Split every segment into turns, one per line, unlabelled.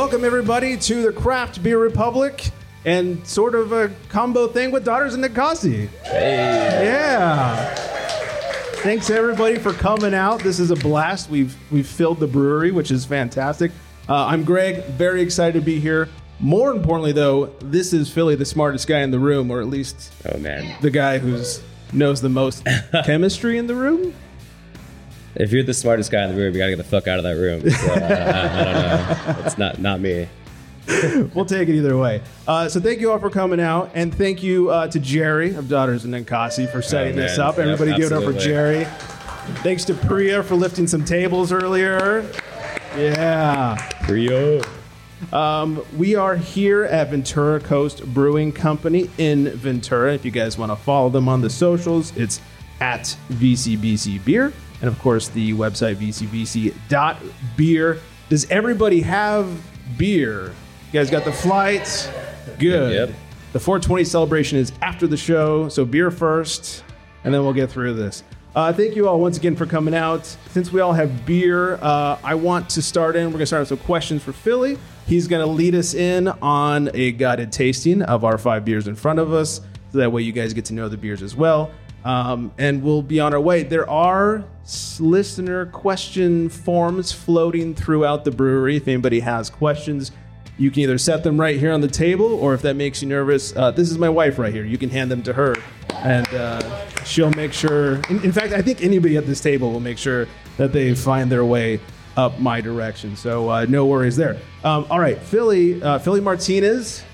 Welcome, everybody, to the Craft Beer Republic and sort of a combo thing with Daughters of Ninkasi. Yeah. Thanks, everybody, for coming out. This is a blast. We've, we've filled the brewery, which is fantastic. Uh, I'm Greg, very excited to be here. More importantly, though, this is Philly, the smartest guy in the room, or at least
Oh man.
the guy who's knows the most chemistry in the room.
If you're the smartest guy in the room, you gotta get the fuck out of that room. So, uh, I, I don't know. It's not not me.
we'll take it either way. Uh, so thank you all for coming out, and thank you uh, to Geri of Daughters and Ninkasi for setting
Oh,
this up.
Yep,
Everybody give it up for. Geri. Thanks to Priya for lifting some tables earlier. Yeah.
Rio.
Um, we are here at Ventura Coast Brewing Company in Ventura. If you guys want to follow them on the socials, it's at VCBC Beer. And of course, the website vcbc.beer. Does everybody have beer? You guys got the flights? Good.
Yep.
The 420 celebration is after the show, so beer first, and then we'll get through this. Uh, thank you all once again for coming out. Since we all have beer, uh, I want to start in. We're going to start with some questions for Philly. He's going to lead us in on a guided tasting of our five beers in front of us. So that way you guys get to know the beers as well. Um, and we'll be on our way. There are listener question forms floating throughout the brewery. If anybody has questions, you can either set them right here on the table, or if that makes you nervous, uh, this is my wife right here. You can hand them to her, and uh, she'll make sure. In, in fact, I think anybody at this table will make sure that they find their way up my direction. So uh, no worries there. Um, all right, Philly, uh, Philly Martinez.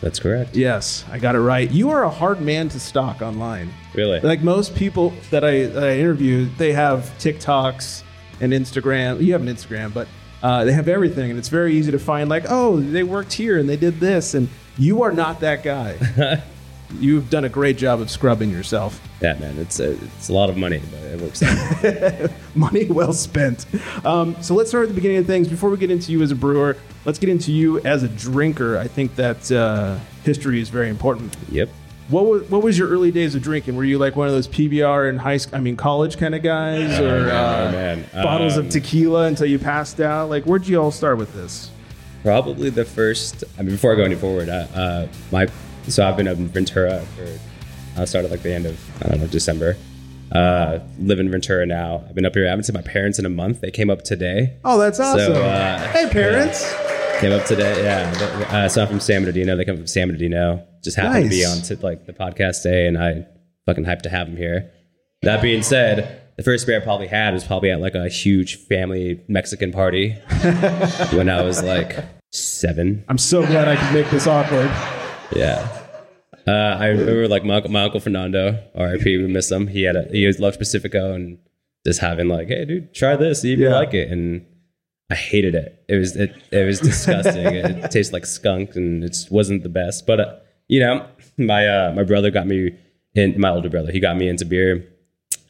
That's correct.
Yes, I got it right. You are a hard man to stalk online.
Really?
Like most people that I, that I interview, they have TikToks and Instagram. You have an Instagram, but uh, they have everything, and it's very easy to find. Like, oh, they worked here and they did this, and you are not that guy. You've done a great job of scrubbing yourself.
yeah, man. It's a, it's a lot of money, but it works out.
Money well spent. Um, so let's start at the beginning of things. Before we get into you as a brewer, let's get into you as a drinker. I think that uh, history is very important.
yep.
What was, what was your early days of drinking? Were you like one of those PBR in high school, I mean college kind of guys, or uh,
Oh, man.
bottles
Um,
of tequila until you passed out? Like, where'd you all start with this?
Probably the first. I mean, before I go any forward, uh, uh, my so I've been up in Ventura for. I started like the end of I don't know December. Uh, live in Ventura now. I've been up here. I haven't seen my parents in a month. They came up today.
Oh, that's awesome!
uh,
hey, parents.
Came up today, yeah. Uh, so I'm from San Bernardino. They come from San Bernardino. Just happened to be on to like the podcast day, and I fucking hyped to have them here. That being said, the first beer I probably had was probably at like a huge family Mexican party when I was like seven.
I'm so glad I could make this awkward.
Yeah. Uh, I remember like my, uncle- my uncle Fernando, RIP, we miss him. He had a he loved Pacifico and just having like, hey dude, try this, see if you
Yeah.
like it. And I hated it. It was it, it was disgusting. it, tasted like skunk and it wasn't the best. But uh, you know, my uh, my brother got me in my older brother, he got me into beer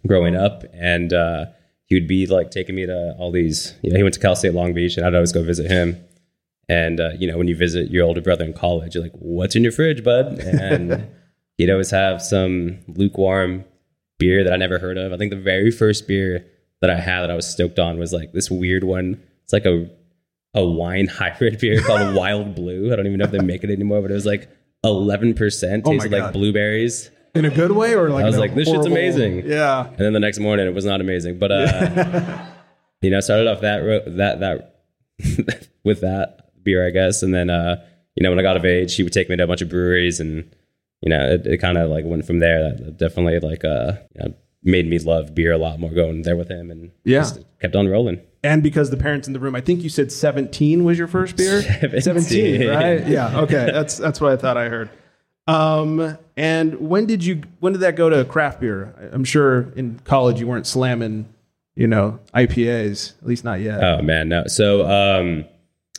growing up and uh, he would be like taking me to all these you know, he went to Cal State Long Beach and I'd always go visit him. And uh, you know, when you visit your older brother in college, you're like, "What's in your fridge, bud?" And he'd always have some lukewarm beer that I never heard of. I think the very first beer that I had that I was stoked on was like this weird one. It's like a a wine hybrid beer called Wild Blue. I don't even know if they make it anymore, but it was like eleven percent.
Oh
Tasted
God.
like blueberries.
In a good way, or like
I was like, this shit's amazing.
Yeah.
And then the next morning, it was not amazing. But uh, you know, started off that ro- that that with that beer, I guess. And then uh, you know, when I got of age, he would take me to a bunch of breweries, and you know, it, it kind of like went from there. That definitely like uh, you know, made me love beer a lot more going there with him, and
Yeah.
just kept on rolling.
And because the parents in the room, I think you said 17 was your first beer.
17.
right? Yeah. Okay. That's that's what I thought I heard. Um, and when did you when did that go to craft beer? I'm sure in college you weren't slamming, you know, IPAs. At least not yet.
Oh man, no. So um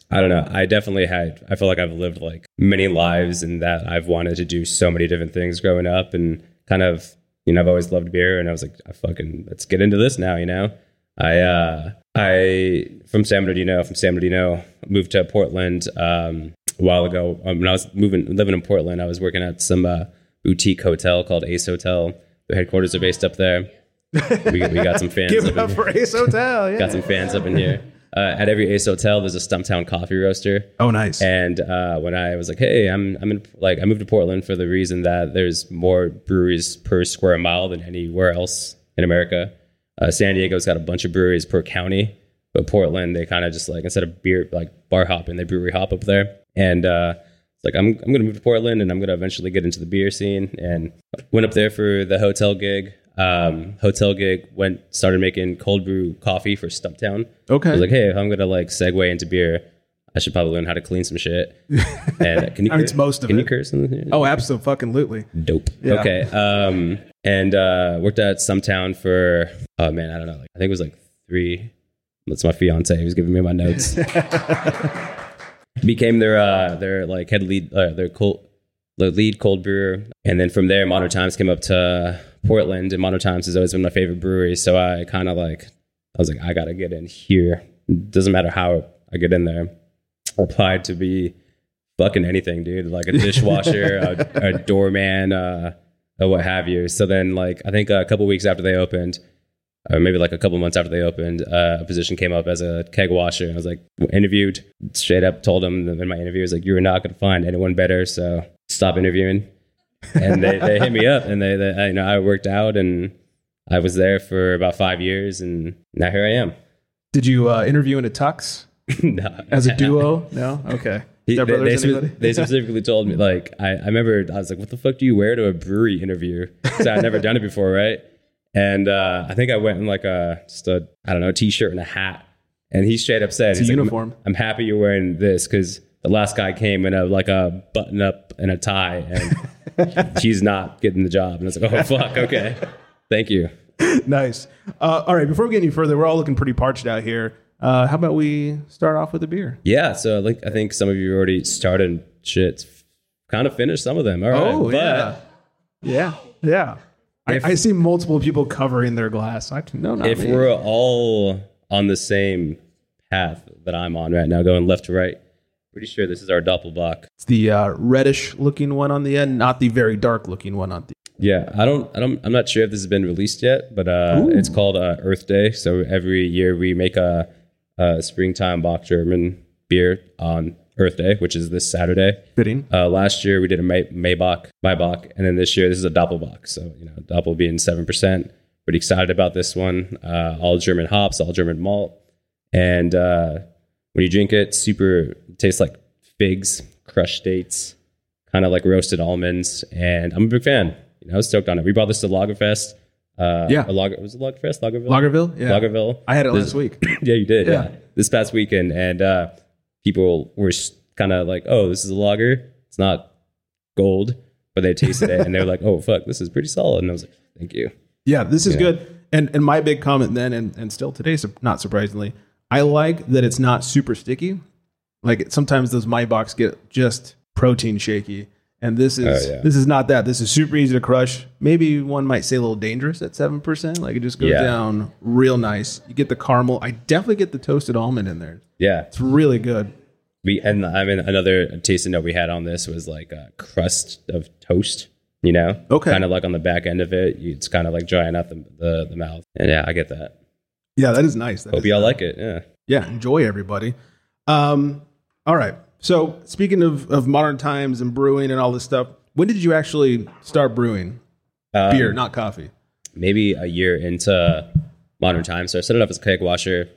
I don't know. I definitely had I feel like I've lived like many lives and that I've wanted to do so many different things growing up and kind of you know, I've always loved beer and I was like, I fucking let's get into this now, you know? I uh I from San Bernardino, from San Bernardino, moved to Portland um a while ago. Um, when I was moving living in Portland, I was working at some uh, boutique hotel called Ace Hotel. The headquarters are based up there. We, we got some fans
Give
up
up for Ace Hotel. Yeah.
got some fans up in here. Uh, at every Ace Hotel, there's a Stumptown coffee roaster.
Oh, nice.
And uh, when I was like, "Hey, I'm I'm in like I moved to Portland for the reason that there's more breweries per square mile than anywhere else in America. Uh, San Diego's got a bunch of breweries per county, but Portland they kind of just like instead of beer like bar hopping, they brewery hop up there. And uh, it's like I'm I'm gonna move to Portland and I'm gonna eventually get into the beer scene. And went up there for the hotel gig. Um, hotel gig went started making cold brew coffee for Stumptown.
Okay.
I was like, hey, if I'm gonna like segue into beer, I should probably learn how to clean some shit. And can you?
I mean, it's most of
can
it.
you curse
oh, absolutely. Fucking lootly.
Dope.
Yeah.
Okay. Um, and uh, worked at Stumptown for oh man, I don't know. Like, I think it was like three. That's my fiance. He was giving me my notes. Became their uh, their like head lead, uh, their cold, their lead cold brewer, and then from there, Modern Times came up to Portland, and Modern Times has always been my favorite brewery. So I kind of like, I was like, I gotta get in here. Doesn't matter how I get in there. Applied to be fucking anything, dude. Like a dishwasher, a, a doorman, uh, or what have you. So then, like, I think a couple weeks after they opened, or maybe like a couple months after they opened, uh, a position came up as a keg washer. I was like, interviewed, straight up told them in my interview, I was like, you're not going to find anyone better. So stop interviewing. And they, they hit me up and they, they, I, you know, I worked out and I was there for about five years and now here I am.
Did you uh, interview in a tux
no.
as a duo? No. Okay.
He- they, they, spe- they specifically told me like I, I remember I was like, "What the fuck do you wear to a brewery interview?" So I'd never done it before, right? And uh, I think I went in like a just a I don't know t-shirt and a hat, and he straight up said,
It's a
he's like, "I'm-
uniform.
I'm, happy you're wearing this because the last guy came in a like a button up and a tie, and he's not getting the job." And I was like, "Oh fuck, okay, thank you."
nice. Uh, all right. Before we get any further, we're all looking pretty parched out here. Uh, how about we start off with a beer?
Yeah, so like I think some of you already started shit, kind of finished some of them. All right,
Oh, yeah. Yeah. Yeah.
If-
I, I see multiple people covering their glass. I, no, not
if
me.
we're all on the same path that I'm on right now, going left to right, pretty sure this is our Doppelbock.
It's the uh, reddish looking one on the end, not the very dark looking one on the
Yeah, I don't, I don't, I'm not sure if this has been released yet, but uh,
Ooh.
it's called uh, Earth Day. So every year we make a, a springtime Bock German beer on Earth Day, which is this Saturday.
fitting.
Uh, last year we did a May, Maibock, Maibock, and then this year this is a Doppelbock. So you know, Doppel being seven percent. Pretty excited about this one. Uh, all German hops, all German malt, and uh, when you drink it, super tastes like figs, crushed dates, kind of like roasted almonds, and I'm a big fan. You know, I was stoked on it. We brought this to Lagerfest. Uh,
Yeah.
Lager was it Lagerfest, Lagerville,
Lagerville? Yeah.
Lagerville.
I had it
This-
last week.
yeah, you did.
Yeah.
Yeah. This past weekend, and uh, people were kind of like, "Oh, this is a lager. It's not gold," but they tasted it and they were like, "Oh, fuck, this is pretty solid." And I was like, "Thank you."
Yeah, this is
Yeah.
good. And and my big comment then, and, and still today, not surprisingly, I like that it's not super sticky. Like sometimes those Maibocks get just protein shaky, and this oh, is
Oh, yeah.
this is not that. This is super easy to crush. Maybe one might say a little dangerous at seven percent. Like it just goes
Yeah.
down real nice. You get the caramel. I definitely get the toasted almond in there.
Yeah,
It's really good.
we and I mean another tasting note we had on this was like a crust of toast. You know,
Okay.
kind of like on the back end of it, it's kind of like drying out the, the the mouth. And yeah, I get that.
Yeah, that is nice. That
Hope y'all
nice.
like it. Yeah.
yeah enjoy everybody um all right so speaking of of modern times and brewing and all this stuff when did you actually start brewing
Um,
beer not coffee
maybe a year into modern times. So I started off as a keg washer,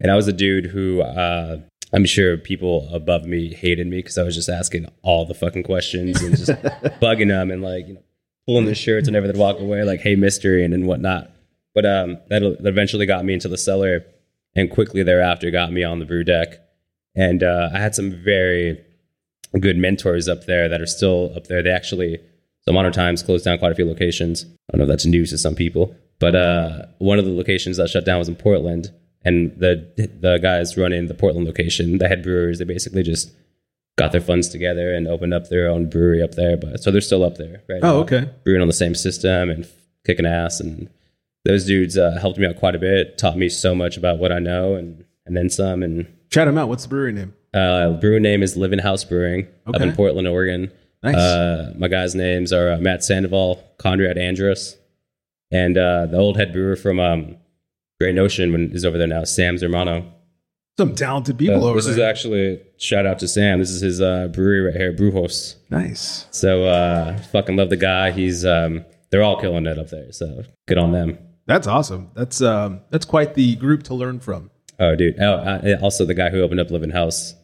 and I was a dude who uh, I'm sure people above me hated me because I was just asking all the fucking questions and just bugging them and like you know pulling their shirts and everything, walk away, like "Hey, Mystery" and, and whatnot. But um, that that eventually got me into the cellar, and quickly thereafter got me on the brew deck. And uh, I had some very good mentors up there that are still up there. They actually, so Modern Times closed down quite a few locations. I don't know if that's news to some people, but uh, one of the locations that shut down was in Portland. And the the guys running the Portland location, the head brewers, they basically just got their funds together and opened up their own brewery up there. But so they're still up there, right?
oh
now,
okay
brewing on the same system and kicking ass. And those dudes uh, helped me out quite a bit, taught me so much about what I know and and then some. And
chat them out what's the brewery name
uh, brew name is Living House Brewing up in Portland, Oregon.
Nice.
Uh, my guys' names are uh, Matt Sandoval, Conrad Andrus, and uh, the old head brewer from um, Great Notion is over there now, Sam Zermano.
Some talented people
Uh,
over
this is
there.
actually shout out to Sam. This is his uh, brewery right here, Brewhouse.
nice.
So uh, fucking love the guy. He's um, they're all killing it up there. So good on them.
That's awesome. That's um, that's quite the group to learn from.
Oh, dude. Oh, uh, also the guy who opened up Living House.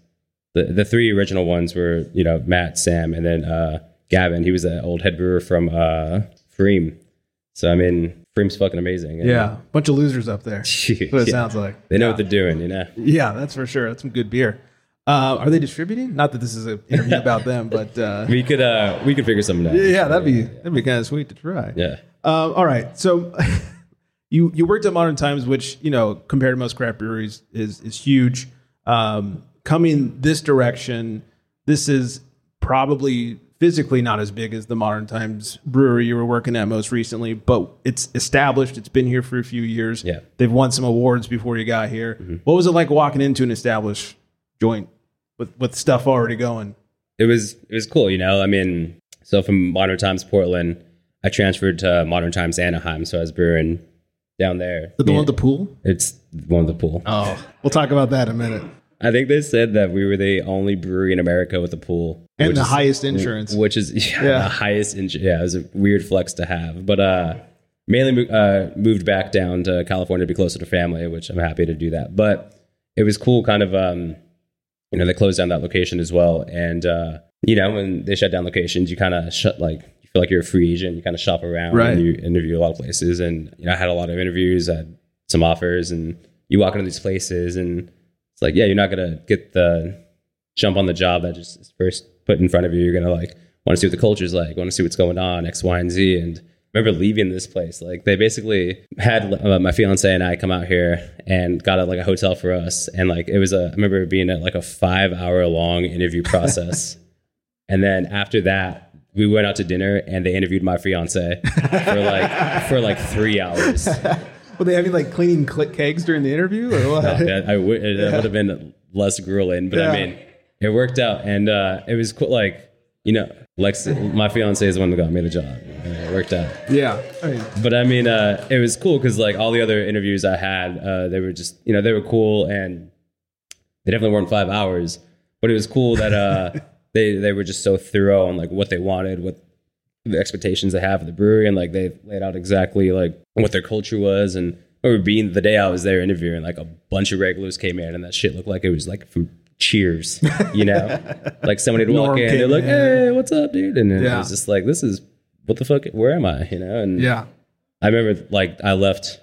The the three original ones were you know Matt, Sam, and then uh, Gavin. He was an old head brewer from uh, pFriem. So I mean, pFriem's fucking amazing.
Yeah, bunch of losers up there. What it
yeah.
sounds like.
They know what they're doing, you know.
Yeah, that's for sure. That's some good beer. Uh, are they distributing? Not that this is an interview about them, but uh,
We could uh, we could figure something out.
yeah, that'd be that'd be kind of sweet to try.
Yeah.
Um, all right, so you you worked at Modern Times, which you know compared to most craft breweries is is huge. Um, coming this direction, this is probably physically not as big as the Modern Times brewery you were working at most recently, but it's established. It's been here for a few years.
Yeah.
they've won some awards before you got here. What was it like walking into an established joint with with stuff already going?
it was it was cool, you know. I mean, so from Modern Times Portland, I transferred to Modern Times Anaheim, so I was brewing down there.
The one with the pool.
It's one with the pool.
Oh, we'll talk about that in a minute.
I think they said that we were the only brewery in America with a pool
And the
is-
highest insurance.
which is yeah,
Yeah.
the highest. Ins- yeah, it was a weird flex to have, but uh, mainly mo- uh, moved back down to California to be closer to family, which I'm happy to do that. But it was cool, kind of. Um, you know, they closed down that location as well, and uh, you know, when they shut down locations, you kind of shut like you feel like you're a free agent. You kind of shop around
Right.
and you interview a lot of places, and you know, I had a lot of interviews, I had some offers, and you walk into these places, and it's like, yeah, you're not gonna get the jump on the job that just is first put in front of you. You're gonna like want to see what the culture's like, want to see what's going on, X, Y, and Z. And I remember leaving this place. Like they basically had uh, my fiance and I come out here and got a, like a hotel for us. And like it was a I remember it being at like a five hour long interview process. and then after that, we went out to dinner and they interviewed my fiance for like for like three hours.
Were they having like cleaning cl- kegs during the interview or what?
Yeah, I would it would have been less grueling, but
Yeah.
I mean, it worked out, and uh, it was cool. Like you know, Lex, my fiance is the one that got me the job. and it worked out,
Yeah. I mean,
but I mean, uh, it was cool because like all the other interviews I had, uh, they were just you know they were cool, and they definitely weren't five hours, but it was cool that uh, they they were just so thorough on like what they wanted, what the expectations they have of the brewery, and like they laid out exactly like what their culture was. And I remember being the day I was there interviewing, like a bunch of regulars came in, and that shit looked like it was like from Cheers, you know, like somebody would walk
Norm
in, they're like,
in.
"Hey, what's up, dude?" And
Yeah.
it was just like, "This is what the fuck? Where am I?" You know, and
yeah.
I remember like I left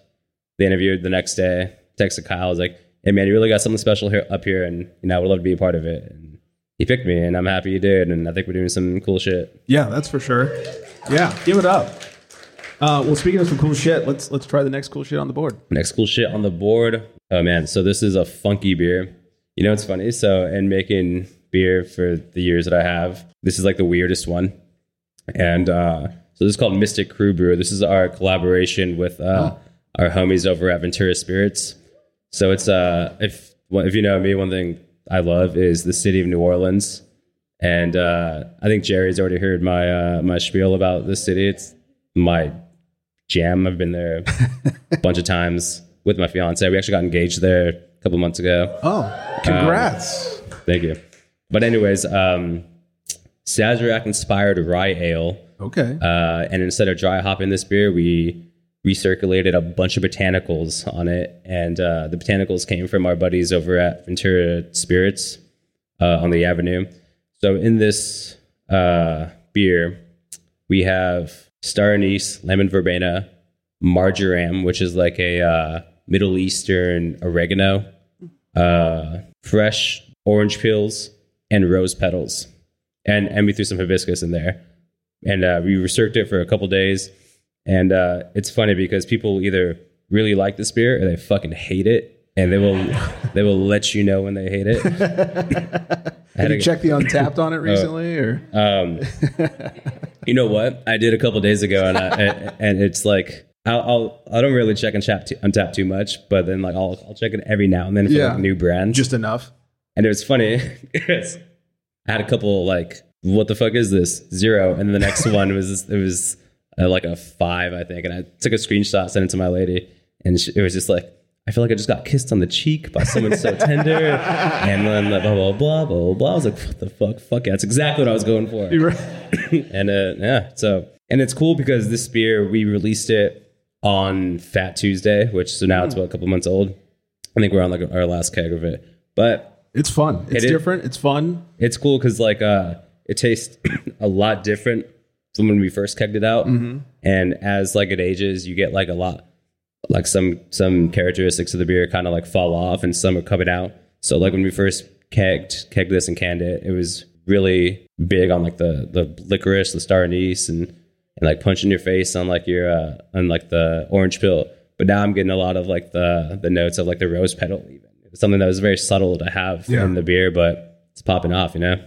the interview the next day, texted Kyle, I was like, Hey man, you really got something special here up here and you know, I would love to be a part of it. And he picked me and I'm happy he did and I think we're doing some cool shit.
Yeah, that's for sure. Yeah, give it up. Uh, well, speaking of some cool shit, let's let's try the next cool shit on the board.
Next cool shit on the board. Oh man, so this is a funky beer. You know it's funny? So in making beer for the years that I have, this is like the weirdest one. And uh so this is called Mystik Krewe Breux. This is our collaboration with uh our homies over at Ventura Spirits. So it's uh if well, if you know me, one thing I love is the city of New Orleans. And uh I think Geri's already heard my uh my spiel about the city. It's my jam. I've been there a bunch of times with my fiance. We actually got engaged there a couple months ago.
Oh, congrats!
Thank you. But anyways, um Sazerac inspired rye ale.
okay.
Uh, and instead of dry hopping this beer, we recirculated a bunch of botanicals on it. And uh, the botanicals came from our buddies over at Ventura Spirits uh, on the Avenue. So in this uh, beer, we have star anise, lemon verbena, marjoram, which is like a uh, Middle Eastern oregano, uh, fresh orange peels, and rose petals. And, and we threw some hibiscus in there and uh, we recirced it for a couple days. And uh, it's funny because people either really like this beer or they fucking hate it, and they will they will let you know when they hate it.
Have you checked the Untappd on it recently, or
um, you know what? I did a couple days ago, and I, and, and it's like I'll, I'll I don't really check and tap too, untap too much, but then like I'll I'll check it every now and then for
Yeah.
like new brands.
just enough?
And it was funny because I had a couple like, what the fuck is this? Zero. And then the next one was, it was like a five, I think. And I took a screenshot, sent it to my lady. And she, it was just like, I feel like I just got kissed on the cheek by someone so tender, and then like, blah blah blah blah blah. I was like, what the fuck, fuck yeah, that's exactly what I was going for. and uh, yeah, so and it's cool because this beer we released it on Fat Tuesday, which so now it's about a couple months old. I think we're on like our last keg of it, but
It's fun. It's
It
different. It's fun.
it's cool because like uh, it tastes a lot different from when we first kegged it out, and as like it ages, you get like a lot like some some characteristics of the beer kind of like fall off, and some are coming out. So like when we first kegged kegged this and canned it, it was really big on like the the licorice, the star anise, and and like punching your face on like your uh, on like the orange pill. But now I'm getting a lot of like the the notes of like the rose petal, even It's something that was very subtle to have
Yeah.
in the beer, but it's popping off, you know.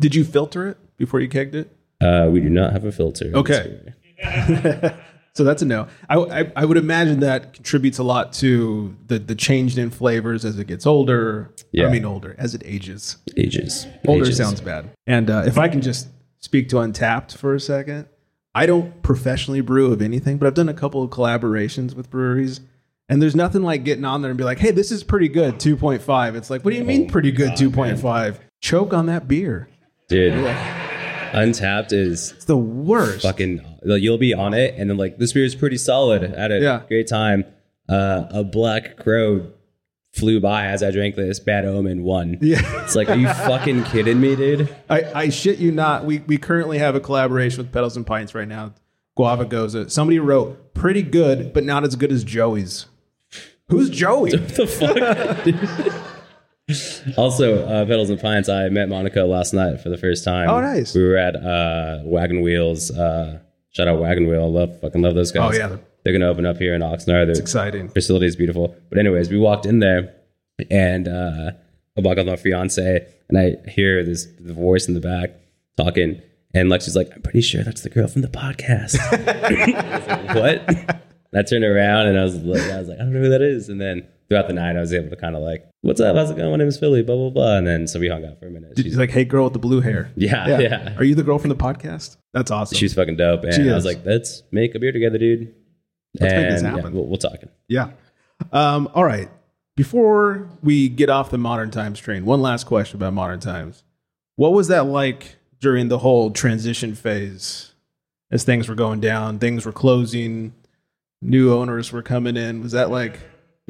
Did you filter it before you kegged it?
Uh, we do not have a filter.
Okay. So that's a no. I, I, I would imagine that contributes a lot to the, the change in flavors as it gets older.
Yeah.
I mean, older, as it ages.
Ages.
Older
Ages.
sounds bad. And uh, if I can just speak to Untappd for a second, I don't professionally brew of anything, but I've done a couple of collaborations with breweries. And there's nothing like getting on there and be like, hey, this is pretty good, 2.5. It's like, what do you mean pretty good, 2.5? Choke on that beer.
dude. Untappd is
It's the worst.
fucking. like, You'll be on it, and then like this beer is pretty solid. Had a
Yeah.
great time. Uh, a black crow flew by as I drank this. Bad omen won.
Yeah.
It's like, are you fucking kidding me, dude?
I, I shit you not. We, we currently have a collaboration with Pedals and Pints right now. Guava Gose. Somebody wrote, pretty good, but not as good as Joey's. Who's Joey?
the fuck? also, uh, Pedals and Pints. I met Monica last night for the first time.
Oh, nice.
We were at uh, Wagon Wheels. Uh, shout out Wagon Wheel. I love fucking love those guys.
Oh, yeah, they're-
they're gonna open up here in Oxnard. They're
Exciting.
facility is beautiful. But anyways, we walked in there, and uh, I walk with my fiance, and I hear this the voice in the back talking, and Lexi's like, "I'm pretty sure that's the girl from the podcast." Like, what? And I turned around and I was like, I was like, I don't know who that is. And then throughout the night, I was able to kind of like, "What's up? How's it going? My name is Philly." Blah blah blah. And then so we hung out for a minute.
She's like, hey, girl with the blue hair.
yeah, yeah.
Are you the girl from the podcast? That's awesome.
She's fucking dope. And
She
I was
is.
like, let's make a beer together, dude.
Let's make
and
this
yeah,
happen.
we'll, we'll talk.
yeah. Um, all right. Before we get off the modern times train, one last question about modern times. What was that like during the whole transition phase as things were going down, things were closing, new owners were coming in? Was that like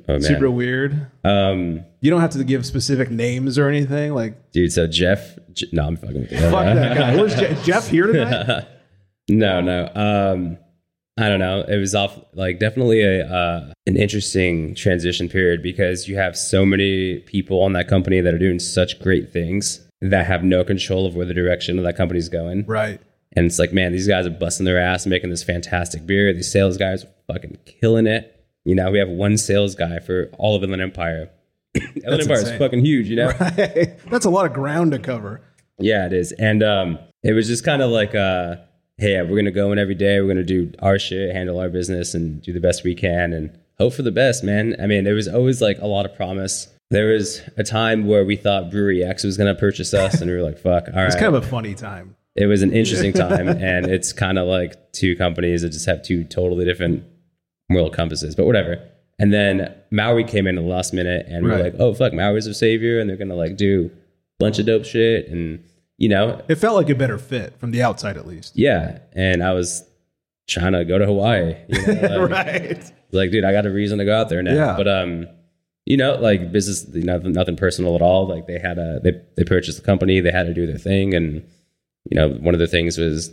Oh man.
super weird?
Um,
You don't have to give specific names or anything. Like,
dude. So Jeff, J- no, I'm fucking with you.
fuck that guy. Where's Je- Jeff here tonight?
no, no. Um, I don't know. It was off like definitely a uh, an interesting transition period because you have so many people on that company that are doing such great things that have no control of where the direction of that company's going.
Right.
And it's like, man, these guys are busting their ass making this fantastic beer. These sales guys are fucking killing it. You know, we have one sales guy for all of Inland Empire. Inland Empire is fucking huge, you know?
That's a lot of ground to cover.
Yeah, it is. And um, it was just kind of like, uh, hey, we're gonna go in every day. We're gonna do our shit, handle our business, and do the best we can, and hope for the best, man. I mean, there was always like a lot of promise. There was a time where we thought Brewery X was gonna purchase us, and we were like, fuck, all right.
It's kind of a funny time.
it was an interesting time, and it's kind of like two companies that just have two totally different moral compasses, but whatever. And then Maui came in at the last minute, and
Right.
we're like, oh fuck, Maui's a savior, and they're gonna like do a bunch of dope shit, and you know,
It felt like a better fit from the outside, at least.
yeah, and I was trying to go to Hawaii. You know? like,
right.
like, dude, I got a reason to go out there now.
Yeah.
But um, you know, like business, nothing, nothing personal at all. Like they had a they they purchased the company, they had to do their thing, and you know, one of the things was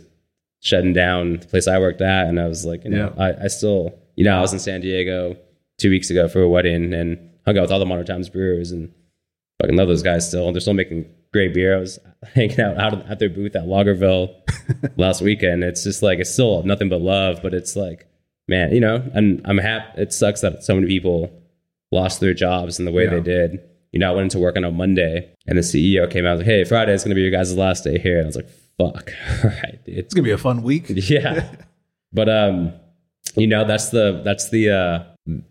shutting down the place I worked at, and I was like, you know,
Yeah.
I, I still, you know, I was in San Diego two weeks ago for a wedding, and hung out with all the Modern Times brewers, and fucking love those guys still. They're still making great beer. I was hanging out out at their booth at Lagerville last weekend. It's just like it's still nothing but love, but it's like, man, you know, and I'm happy. It sucks that so many people lost their jobs in the way
Yeah.
they did. You know, I went into work on a Monday, and the CEO came out and was like, "Hey, Friday is going to be your guys' last day here." And I was like, "Fuck, all right, dude."
It's gonna be a fun week.
yeah but um you know that's the that's the uh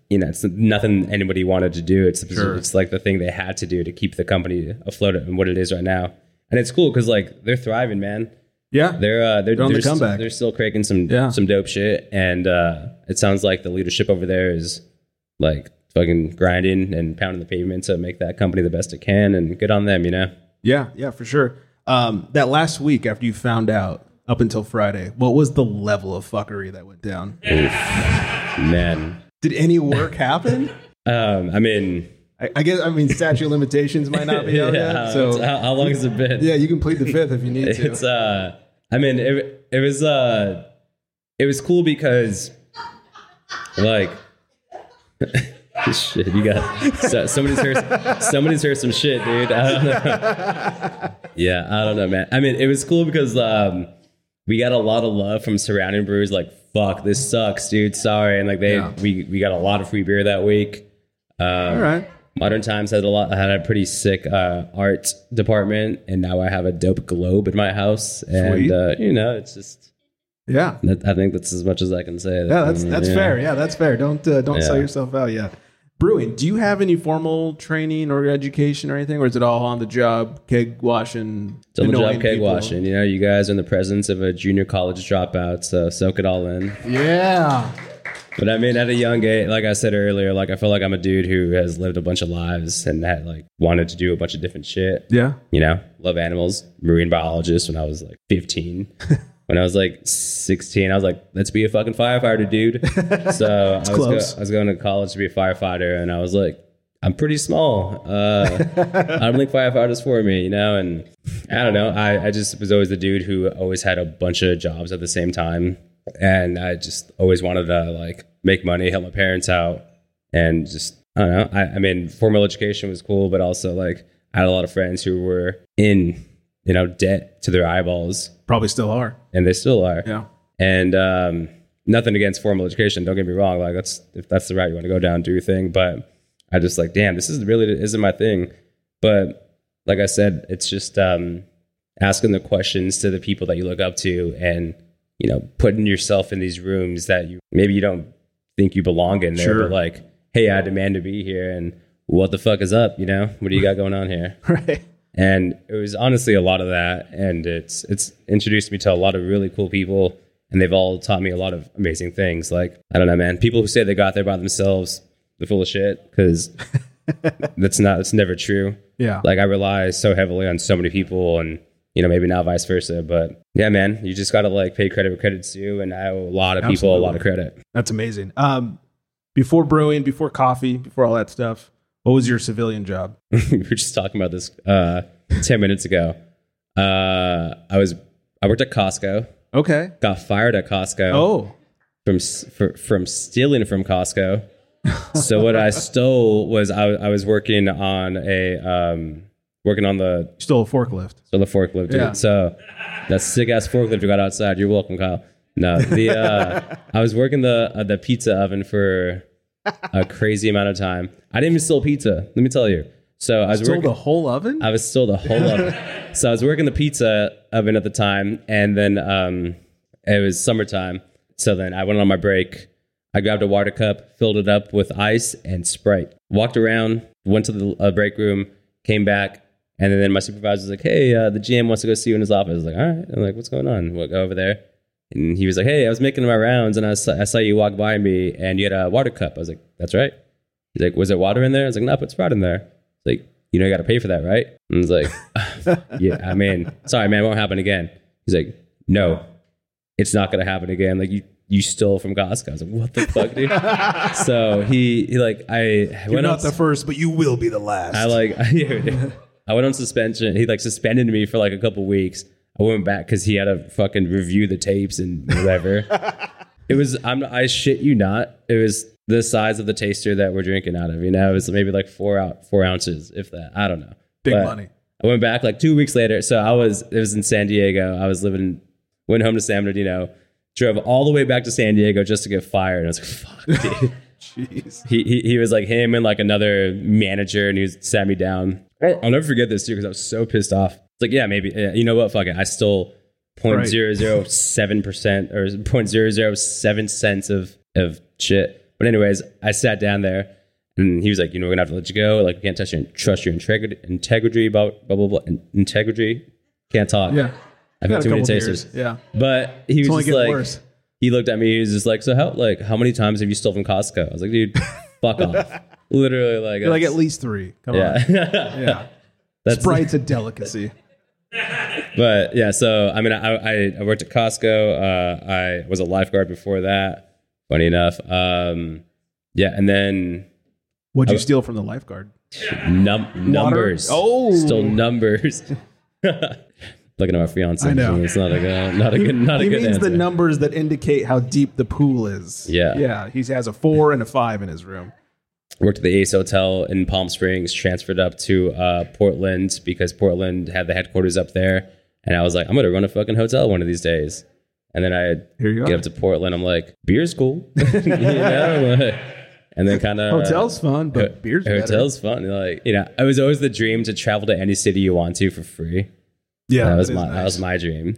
you know it's nothing anybody wanted to do it's
Sure.
it's like the thing they had to do to keep the company afloat and what it is right now and it's cool because like they're thriving man
Yeah.
they're uh they're,
They're on the
they're, st-
comeback.
they're still cranking some
Yeah.
some dope shit and uh it sounds like the leadership over there is like fucking grinding and pounding the pavement to make that company the best it can, and good on them, you know.
Yeah, yeah, for sure. Um, that last week after you found out, up until Friday, what was the level of fuckery that went down?
Man,
Did any work happen?
um, I mean,
I, I guess I mean statute of limitations might not be out
yeah,
yet. So
how, how long has it been?
yeah, you can plead the fifth if you need to.
it's uh i mean it, it was uh it was cool because like shit you got so, somebody's heard somebody's heard some shit dude i don't know yeah i don't know man i mean it was cool because um we got a lot of love from surrounding brews like fuck this sucks dude sorry and like they
Yeah.
we we got a lot of free beer that week um,
All right.
Modern Times had a lot had a pretty sick uh, art department, and now I have a dope globe in my house. And uh, you know, it's just
Yeah.
that, I think that's as much as I can say.
Yeah, that's that's
Yeah.
fair. Yeah, that's fair. Don't uh, don't sell yourself out. Yeah. Brewing. Do you have any formal training or education or anything, or is it all on the job, keg washing,
It's on the
annoying
job keg
people?
washing. You know, you guys are in the presence of a junior college dropout, so soak it all in.
Yeah.
But I mean, at a young age, like I said earlier, like I feel like I'm a dude who has lived a bunch of lives and had like wanted to do a bunch of different shit.
Yeah.
you know, love animals, marine biologist when I was like 15. when I was like 16, I was like, let's be a fucking firefighter, dude. So I was, go- I was going to college to be a firefighter, and I was like, I'm pretty small. Uh, I don't think firefighters for me, you know? And I don't know. I, I just was always the dude who always had a bunch of jobs at the same time. And I just always wanted to like make money, help my parents out, and just, I don't know. I, I mean, formal education was cool, but also like I had a lot of friends who were in, you know, debt to their eyeballs,
Probably still are.
and they still are.
Yeah.
And um, nothing against formal education. Don't get me wrong. Like that's if that's the route you want to go down, do your thing. But I just like, damn, this is really isn't my thing. But like I said, it's just um, asking the questions to the people that you look up to, and you know, putting yourself in these rooms that you maybe you don't think you belong in there,
Sure.
but like, hey, I demand to be here, and what the fuck is up? You know, what do you got going on here?
Right.
And it was honestly a lot of that. And it's it's introduced me to a lot of really cool people. And they've all taught me a lot of amazing things. Like i don't know man. People who say they got there by themselves they're full of shit because that's not that's never true.
Yeah.
like i rely so heavily on so many people and you know maybe now vice versa but yeah man you just gotta like pay credit where credit's due. And i owe a lot of people a lot of credit.
That's amazing. Um, before brewing, before coffee, before all that stuff, what was your civilian job?
we were just talking about this uh 10 minutes ago uh i was i worked at costco
Okay.
got fired at Costco
Oh.
from for, from stealing from Costco. so what I stole was I, I was working on a um, working on the
Stole a forklift.
so the forklift. dude.
Yeah.
So that sick ass forklift you got outside. You're welcome, Kyle. No, the uh, I was working the uh, the pizza oven for a crazy amount of time. I didn't even steal pizza. Let me tell you. So I was
Stole
working.
the whole oven?
I was still the whole oven. so I was working the pizza oven at the time, and then um, it was summertime. So then I went on my break. I grabbed a water cup, filled it up with ice and Sprite. Walked around, went to the uh, break room, came back, and then my supervisor was like, "Hey, uh, the GM wants to go see you in his office." I was like, "All right." I'm like, "What's going on?" We'll go over there. And he was like, "Hey, I was making my rounds, and I saw, I saw you walk by me, and you had a water cup." I was like, "That's right." He's like, "Was there water in there?" I was like, "No, put Sprite in there." He's like, "You know, you got to pay for that, right?" And I was like, "Yeah, I mean, sorry, man, it won't happen again." He's like, "No, it's not gonna happen again." Like you, you stole from Costco. I was like, "What the fuck, dude?" so he, he like, I
You're
went
not
on,
the first, but you will be the last.
I like, I went on suspension. He like suspended me for like a couple weeks. I went back because he had to fucking review the tapes and whatever. it was, I'm, I shit you not. It was the size of the taster that we're drinking out of. You know, it was maybe like four out, four ounces, if that. I don't know.
Big
But
money.
I went back like two weeks later. So I was, it was in San Diego. I was living, went home to San Bernardino, drove all the way back to San Diego just to get fired. And I was like, fuck, dude.
Jeez.
he, he he was like him and like another manager, and he sat me down. I'll never forget this too because I was so pissed off. It's like, yeah, maybe yeah, you know what? Fuck it. I stole 0.007 percent or 0.007 cents of of shit. But anyways, I sat down there, and he was like, you know, we're gonna have to let you go. Like, we can't trust your trust your integrity, integrity, blah blah blah blah. in- Integrity. Can't talk.
Yeah.
I've
Got
had too many tasters.
beers. Yeah.
But he was just like,
worse.
he looked at me. He was just like, "So how like how many times have you stolen from Costco?" I was like, "Dude, fuck off." literally like
like at least three. Come
yeah.
on. Yeah.
That's
Sprite's a delicacy.
But yeah, so I mean, I, I, I worked at Costco. Uh, I was a lifeguard before that. Funny enough. Um, yeah, and then
What'd you steal from the lifeguard?
num- numbers.
Oh.
still numbers. Looking at my fiance.
I know.
It's not a good, not a good, not a
He
good
means
answer.
the numbers that indicate how deep the pool is.
Yeah.
Yeah. He has a four and a five in his room.
Worked at the Ace Hotel in Palm Springs, transferred up to uh, Portland because Portland had the headquarters up there. And I was like, I'm going to run a fucking hotel one of these days. And then I get
are.
up to Portland. I'm like, beer's cool. you know? like- and then kind of
Hotel's fun, but beer's better.
hotel's fun. Like, you know, it was always the dream to travel to any city you want to for free.
Yeah.
that was my that was my dream.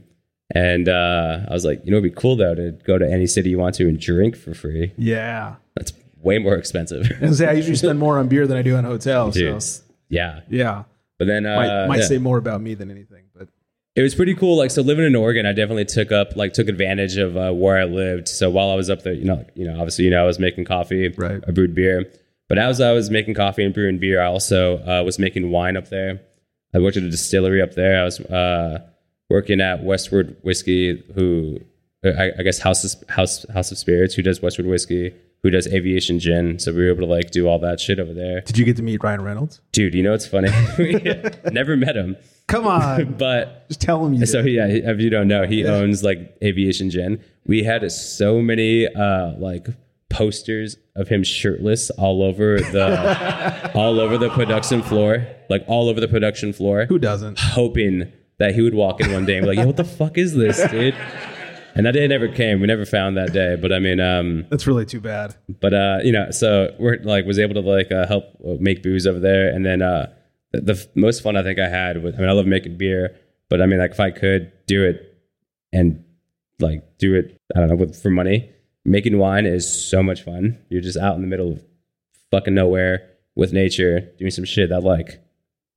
And uh, I was like, you know, it'd be cool though to go to any city you want to and drink for free.
Yeah.
That's way more expensive.
I say, I usually spend more on beer than I do on hotels.
Dude,
So
yeah.
yeah.
But then uh,
Might, might
yeah.
say more about me than anything, but
it was pretty cool. Like so, living in Oregon, I definitely took up like took advantage of uh, where I lived. So while I was up there, you know, you know, obviously, you know, I was making coffee,
Right.
I brewed beer. But as I was making coffee and brewing beer, I also uh, was making wine up there. I worked at a distillery up there. I was uh, working at Westward Whiskey, who I, I guess House of, House House of Spirits, who does Westward Whiskey, who does Aviation Gin. So we were able to like do all that shit over there.
did you get to meet Ryan Reynolds?
Dude, you know what's funny? Never met him,
Come on.
but
Just tell him you
so
did.
yeah, if you don't know, he owns like Aviation Gin. We had so many uh like posters of him shirtless all over the all over the production floor, like all over the production floor,
Who doesn't?
hoping that he would walk in one day and be like, "Yo, what the fuck is this, dude?" And that day never came. We never found that day. But I mean, um,
That's really too bad.
but uh, you know, so we're like was able to like uh, help make booze over there, and then uh, the, the most fun I think I had was I mean I love making beer, but I mean like if I could do it and like do it I don't know with, for money, making wine is so much fun. You're just out in the middle of fucking nowhere with nature, doing some shit that like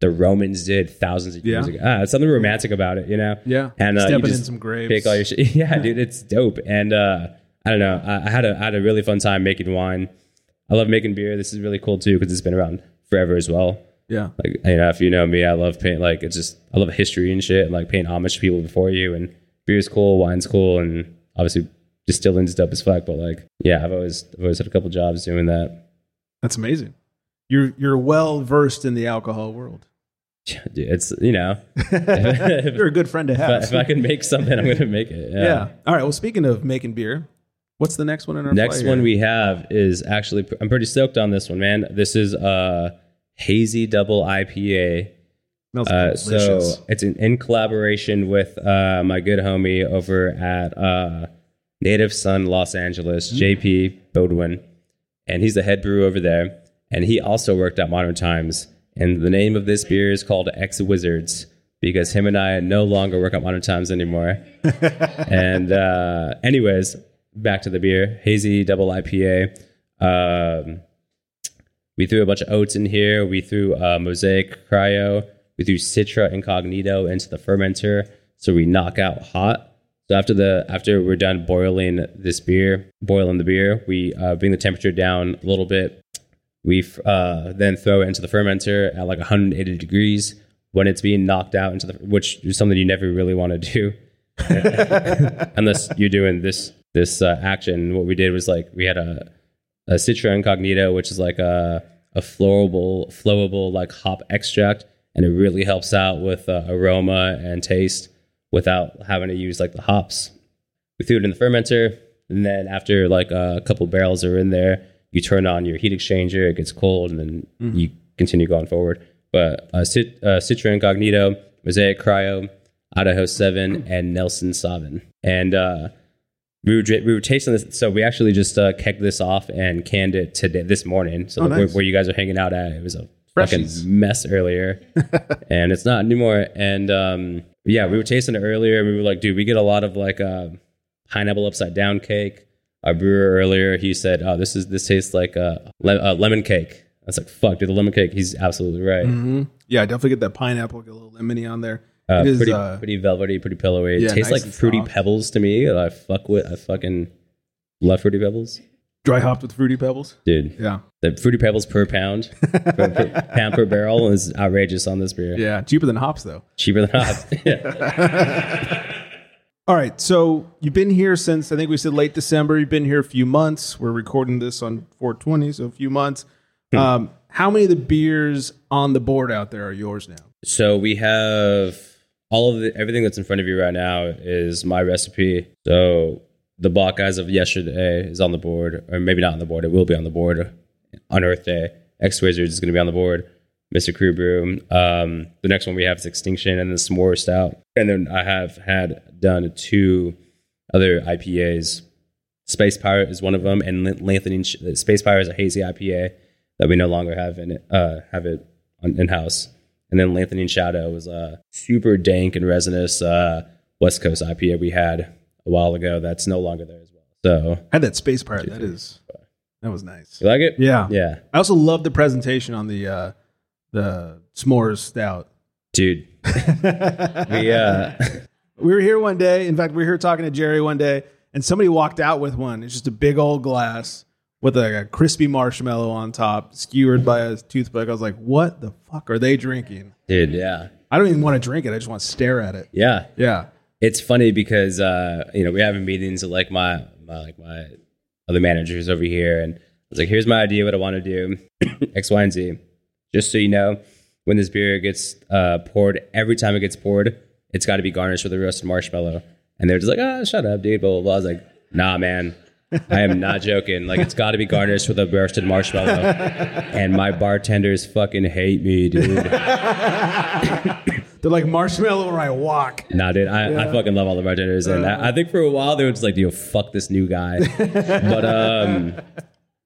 the Romans did thousands of years
Yeah.
ago. Ah, something romantic about it, you know.
Yeah.
And uh, you
Stepping in
just
some graves.
pick all your shit. Yeah, dude, it's dope. And uh, I don't know. I, I had a I had a really fun time making wine. I love making beer. This is really cool too because it's been around forever as well.
yeah.
Like you know, if you know me, I love paying like it's just I love history and shit and like paying homage to people before you. And beer's cool, wine's cool, and obviously distilling's is dope as fuck. But like, yeah, I've always I've always had a couple jobs doing that.
That's amazing. You're you're well versed in the alcohol world.
Dude, it's you know, if,
You're a good friend to have.
if I can make something, I'm gonna make it.
yeah. All right. Well, speaking of making beer, what's the next one in our
Next one we have is actually I'm pretty stoked on this one, man. This is a hazy double IPA. Uh, so it's in, in collaboration with uh, my good homie over at uh, Native Sun Los Angeles, JP Bodwin, and he's the head brewer over there. And he also worked at Modern Times. And the name of this beer is called Ex Wizards because him and I no longer work at Modern Times anymore. and uh, anyways, back to the beer, hazy double IPA. Um, we threw a bunch of oats in here. We threw uh, Mosaic Cryo. We threw Citra Incognito into the fermenter, so we knock out hot. So after the after we're done boiling this beer, boiling the beer, we uh, bring the temperature down a little bit. We uh, then throw it into the fermenter at like 180 degrees when it's being knocked out into the, which is something you never really want to do unless you're doing this this uh, action. What we did was like we had a a Citra Incognito, which is like a a flowable flowable like hop extract, and it really helps out with uh, aroma and taste without having to use like the hops. We threw it in the fermenter, and then after like a couple barrels are in there, you turn on your heat exchanger. It gets cold, and then you continue going forward. But uh, Cit- uh, Citra Incognito, Mosaic Cryo, Idaho Seven, and Nelson Sauvin, and uh, we were we were tasting this. So we actually just uh, kegged this off and canned it today this morning. So
Oh,
where,
nice.
where you guys are hanging out at, it was a
Freshies.
fucking mess earlier, and it's not anymore. And um, yeah, we were tasting it earlier, and we were like, dude, we get a lot of like uh, pineapple upside down cake. Our brewer earlier, he said, "Oh, this is this tastes like a, le- a lemon cake." I was like, "Fuck, dude, the lemon cake." He's absolutely right.
hmm Yeah, definitely get that pineapple, get a little lemony on there.
Uh,
It is,
pretty
uh,
pretty velvety, pretty pillowy. It
yeah,
tastes
nice
like fruity
soft.
pebbles to me. I fuck with. I fucking love fruity pebbles.
Dry hopped with fruity pebbles.
dude.
Yeah.
The fruity pebbles per pound, per, per pound per barrel is outrageous on this beer.
Yeah. Cheaper than hops though.
Cheaper than hops. yeah.
All right. So you've been here since I think we said late December. You've been here a few months. We're recording this on 420, so a few months. Um, how many of the beers on the board out there are yours now?
So we have all of the everything that's in front of you right now is my recipe. So the bock as of yesterday is on the board, or maybe not on the board. It will be on the board on Earth Day. Ex-Wizards is going to be on the board. Mystik Krewe Breux. Um, the next one we have is Extinction and then S'more Stout. And then I have had done two other IPAs. Space Pirate is one of them, and Lengthening Space Pirate is a hazy IPA that we no longer have in it, uh, have it in house. And then Lengthening Shadow was a super dank and resinous uh, West Coast IPA we had a while ago. That's no longer there as well. So
I had that space pirate. That is that was nice.
you like it?
Yeah.
Yeah,
I also love the presentation on the uh, the s'mores stout.
dude. we uh,
We were here one day. In fact, we were here talking to Geri one day, and somebody walked out with one. It's just a big old glass with a, a crispy marshmallow on top, skewered by a toothpick. I was like, "What the fuck are they drinking?"
dude. Yeah,
I don't even want to drink it. I just want to stare at it.
yeah.
Yeah.
it's funny because uh, you know we having meetings with like my, my like my other managers over here, and I was like, "Here's my idea. What I want to do, X, Y, and Z." Just so you know, when this beer gets uh, poured, every time it gets poured, it's got to be garnished with a roasted marshmallow. And they're just like, "Ah, shut up, dude." Blah blah blah. I was like, "Nah, man." I am not joking. Like it's got to be garnished with a roasted marshmallow, and my bartenders fucking hate me, dude.
They're like marshmallow where I walk.
Nah, dude, I, I fucking love all the bartenders, and I, I think for a while they were just like, "Yo, fuck this new guy," but um,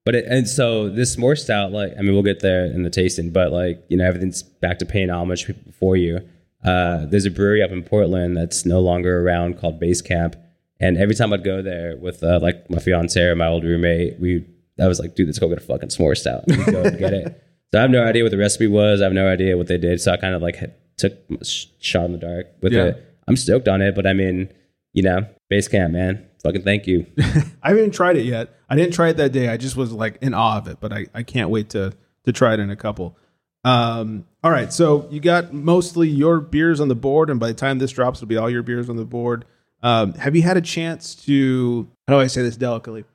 but it, and so this more stout, like, I mean, we'll get there in the tasting, but like, you know, everything's back to paying homage before you. Uh, there's a brewery up in Portland that's no longer around called Base Camp, and every time I'd go there with uh, like my fiance or my old roommate, we I was like, dude, let's go get a fucking s'more stout. We'd go and get it. So I have no idea what the recipe was. I have no idea what they did. So I kind of like took a shot in the dark with
Yeah.
it. I'm stoked on it, but I mean, you know, base camp, man. Fucking thank you.
I haven't tried it yet. I didn't try it that day. I just was like in awe of it, but I, I can't wait to to try it in a couple. Um, all right, so you got mostly your beers on the board, and by the time this drops, it'll be all your beers on the board. Um, have you had a chance to how do I say this delicately?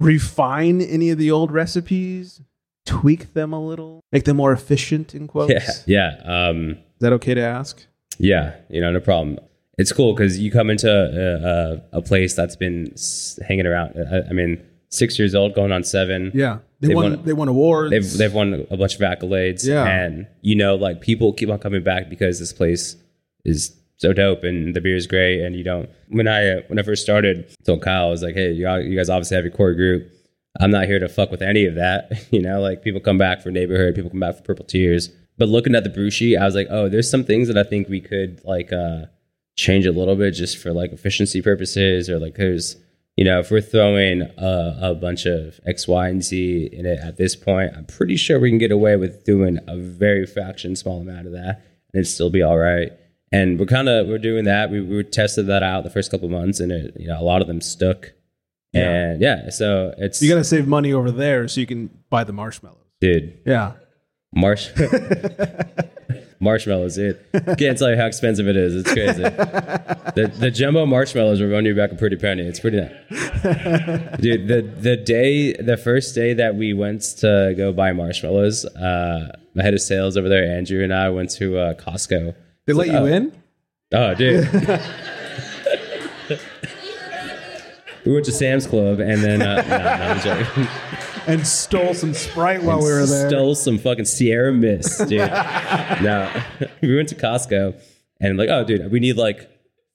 Refine any of the old recipes, tweak them a little, make them more efficient in quotes.
Yeah, yeah, um,
Is that okay to ask?
yeah. You know, no problem. It's cool because you come into a, a, a place that's been hanging around. I, I mean, six years old, going on seven.
Yeah, they,
They
won.
won-
they won awards.
They've they've won a bunch of accolades.
Yeah.
and you know, like people keep on coming back because this place is so dope and the beer is great. And you don't. When I uh, when I first started, I told Kyle, I was like, hey, you, you guys obviously have your core group. I'm not here to fuck with any of that. You know, like people come back for neighborhood, people come back for purple tears. But looking at the brew sheet, I was like, oh, there's some things that I think we could like uh change a little bit just for like efficiency purposes or like there's you know if we're throwing a, a bunch of x y and z in it at this point i'm pretty sure we can get away with doing a very fraction small amount of that and it'd still be all right and we're kind of we're doing that. We, we tested that out the first couple of months and it you know a lot of them stuck. And yeah so it's
you got to save money over there so you can buy the marshmallows.
dude.
Yeah.
marsh marshmallows dude can't tell you how expensive it is. It's crazy. The, the jumbo marshmallows will run you back a pretty penny. It's pretty dude the the day the first day that we went to go buy marshmallows uh my head of sales over there. Andrew and i went to uh costco.
They let you in?
oh dude. We went to sam's club and then uh no, no.
And stole some Sprite while we were there.
Stole some fucking Sierra Mist, dude. no, we went to Costco and like, oh, dude, we need like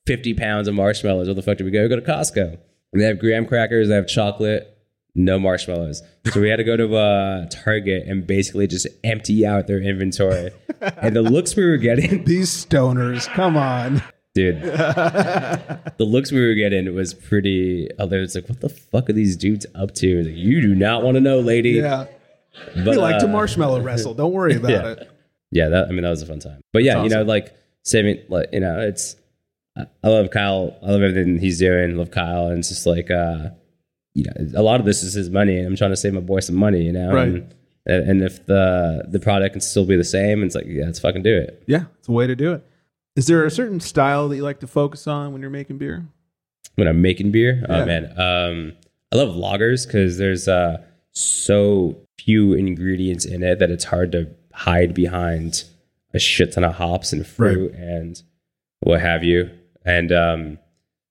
50 pounds of marshmallows. Where the fuck do we go? We Go to Costco. And they have graham crackers, they have chocolate, no marshmallows. So we had to go to uh, Target and basically just empty out their inventory. and the looks we were getting,
These stoners, come on.
Dude, the looks we were getting was pretty. Oh, it's like, what the fuck are these dudes up to? Like, you do not want to know, lady.
Yeah.
but,
We like to
uh,
marshmallow wrestle. Don't worry about
Yeah.
it.
yeah that i mean that was a fun time but yeah
That's
you know like saving like you know it's I- i love kyle i love everything he's doing love kyle and it's just like uh you know, a lot of this is his money, and I'm trying to save my boy some money, you know.
Right.
And, and if the the product can still be the same, it's like, yeah, let's fucking do it.
Yeah, it's a way to do it. Is there a certain style that you like to focus on when you're making beer?
When I'm making beer,
Yeah.
oh man, um, I love lagers because there's uh, so few ingredients in it that it's hard to hide behind a shit ton of hops and fruit and what have you. And um,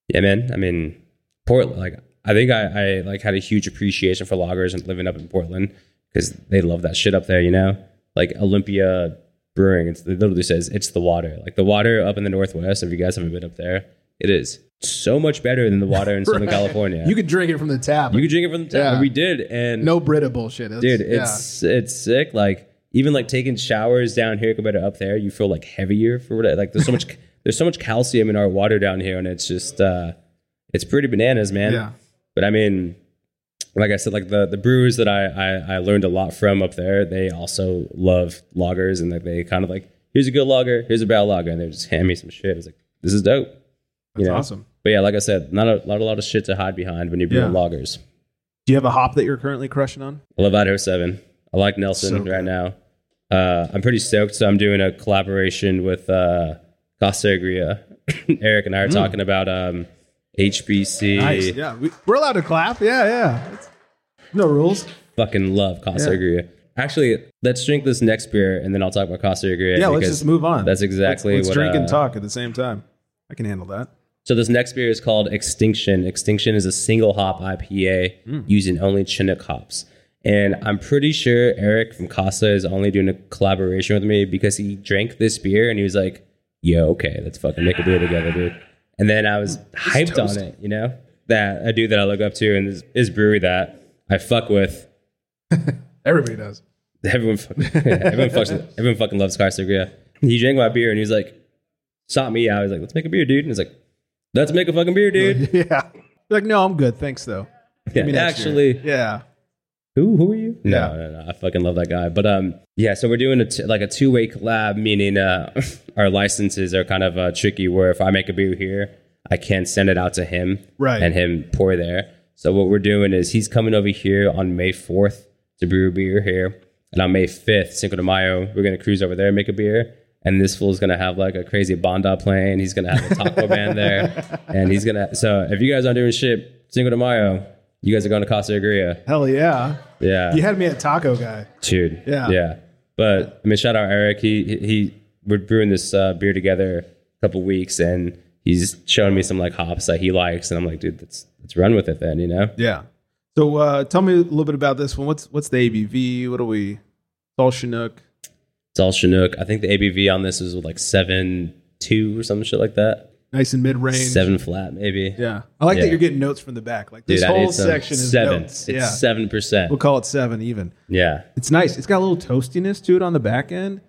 yeah, man, I mean, Portland, like I think I, I like had a huge appreciation for lagers and living up in Portland because they love that shit up there, you know. Like Olympia Brewing, it's, it literally says it's the water. Like the water up in the Northwest. If you guys haven't been up there, it is so much better than the water in Southern
Right.
California.
You could drink it from the tap.
You could drink it from the tap.
Yeah.
We did, and
no Brita bullshit. It's-
dude,
yeah.
it's it's sick. Like even like taking showers down here compared to up there, you feel like heavier for what. Like there's so much there's so much calcium in our water down here, and it's just uh it's pretty bananas, man.
Yeah.
But I mean, like I said, like the the brewers that I I, I learned a lot from up there, they also love lagers, and like they kind of like here's a good lager, here's a bad lager, and they just hand me some shit. It's like this is dope.
That's
know?
awesome.
But yeah, like I said, not a, not a lot of shit to hide behind when you're brewing
Yeah.
lagers.
Do you have a hop that you're currently crushing on?
I love Idaho 7. I like Nelson
Sauvin
right now. Uh, I'm pretty stoked. So I'm doing a collaboration with uh, Casa Agria. Eric and I are talking about um, HBC.
Nice. Yeah, we, we're allowed to clap. Yeah, yeah. No rules.
Fucking love Casa
Yeah.
Agria. Actually, let's drink this next beer and then I'll talk about Casa Agria.
Yeah, let's just move on.
That's exactly
let's, let's
what
drink and
uh,
talk at the same time. I can handle that.
So this next beer is called Extinction. Extinction is a single hop IPA
Hmm.
using only Chinook hops. And I'm pretty sure Eric from Casa is only doing a collaboration with me because he drank this beer and he was like, yo, okay, let's fucking make a beer together, dude. And then I was hyped
toast.
on it, you know? That a dude that I look up to and this is brewery that I fuck with.
Everybody does.
Everyone, everyone, fucks, everyone fucking loves Casa Agria. He drank my beer and he was like, sought me out. Was like, let's make a beer, dude. And he's like, let's make a fucking beer, dude.
Yeah. Like, no, I'm good. Thanks, though.
Yeah, actually,
Yeah.
Who who are you? No, no, no. I fucking love that guy. But um, yeah. So we're doing a t- like a two way collab, meaning uh, our licenses are kind of uh, tricky. Where if I make a beer here, I can't send it out to him,
Right.
and him pour there. So what we're doing is he's coming over here on May fourth to brew a beer here, and on May fifth, Cinco de Mayo, we're gonna cruise over there and make a beer. And this fool's gonna have like a crazy banda playing. He's gonna have a taco band there, and he's gonna. So if you guys aren't doing shit, Cinco de Mayo, you guys are going to Casa Agria.
Hell yeah.
Yeah.
You had me at Taco Guy.
Dude.
Yeah.
Yeah. But I mean, shout out Eric. He he, he we're brewing this uh, beer together a couple weeks, and he's showing me some like hops that he likes, and I'm like, dude, let's let's run with it then, you know?
Yeah. So uh, tell me a little bit about this one. What's what's the ABV? What are we? It's all Chinook.
It's all Chinook. I think the ABV on this is like seven two or some shit like that.
Nice and mid range.
Seven flat, maybe.
Yeah. I like that you're getting notes from the back. Like this
Dude,
whole section is
seven.
notes.
It's
yeah.
seven percent.
We'll call it seven even.
Yeah.
It's nice. It's got a little toastiness to it on the back end.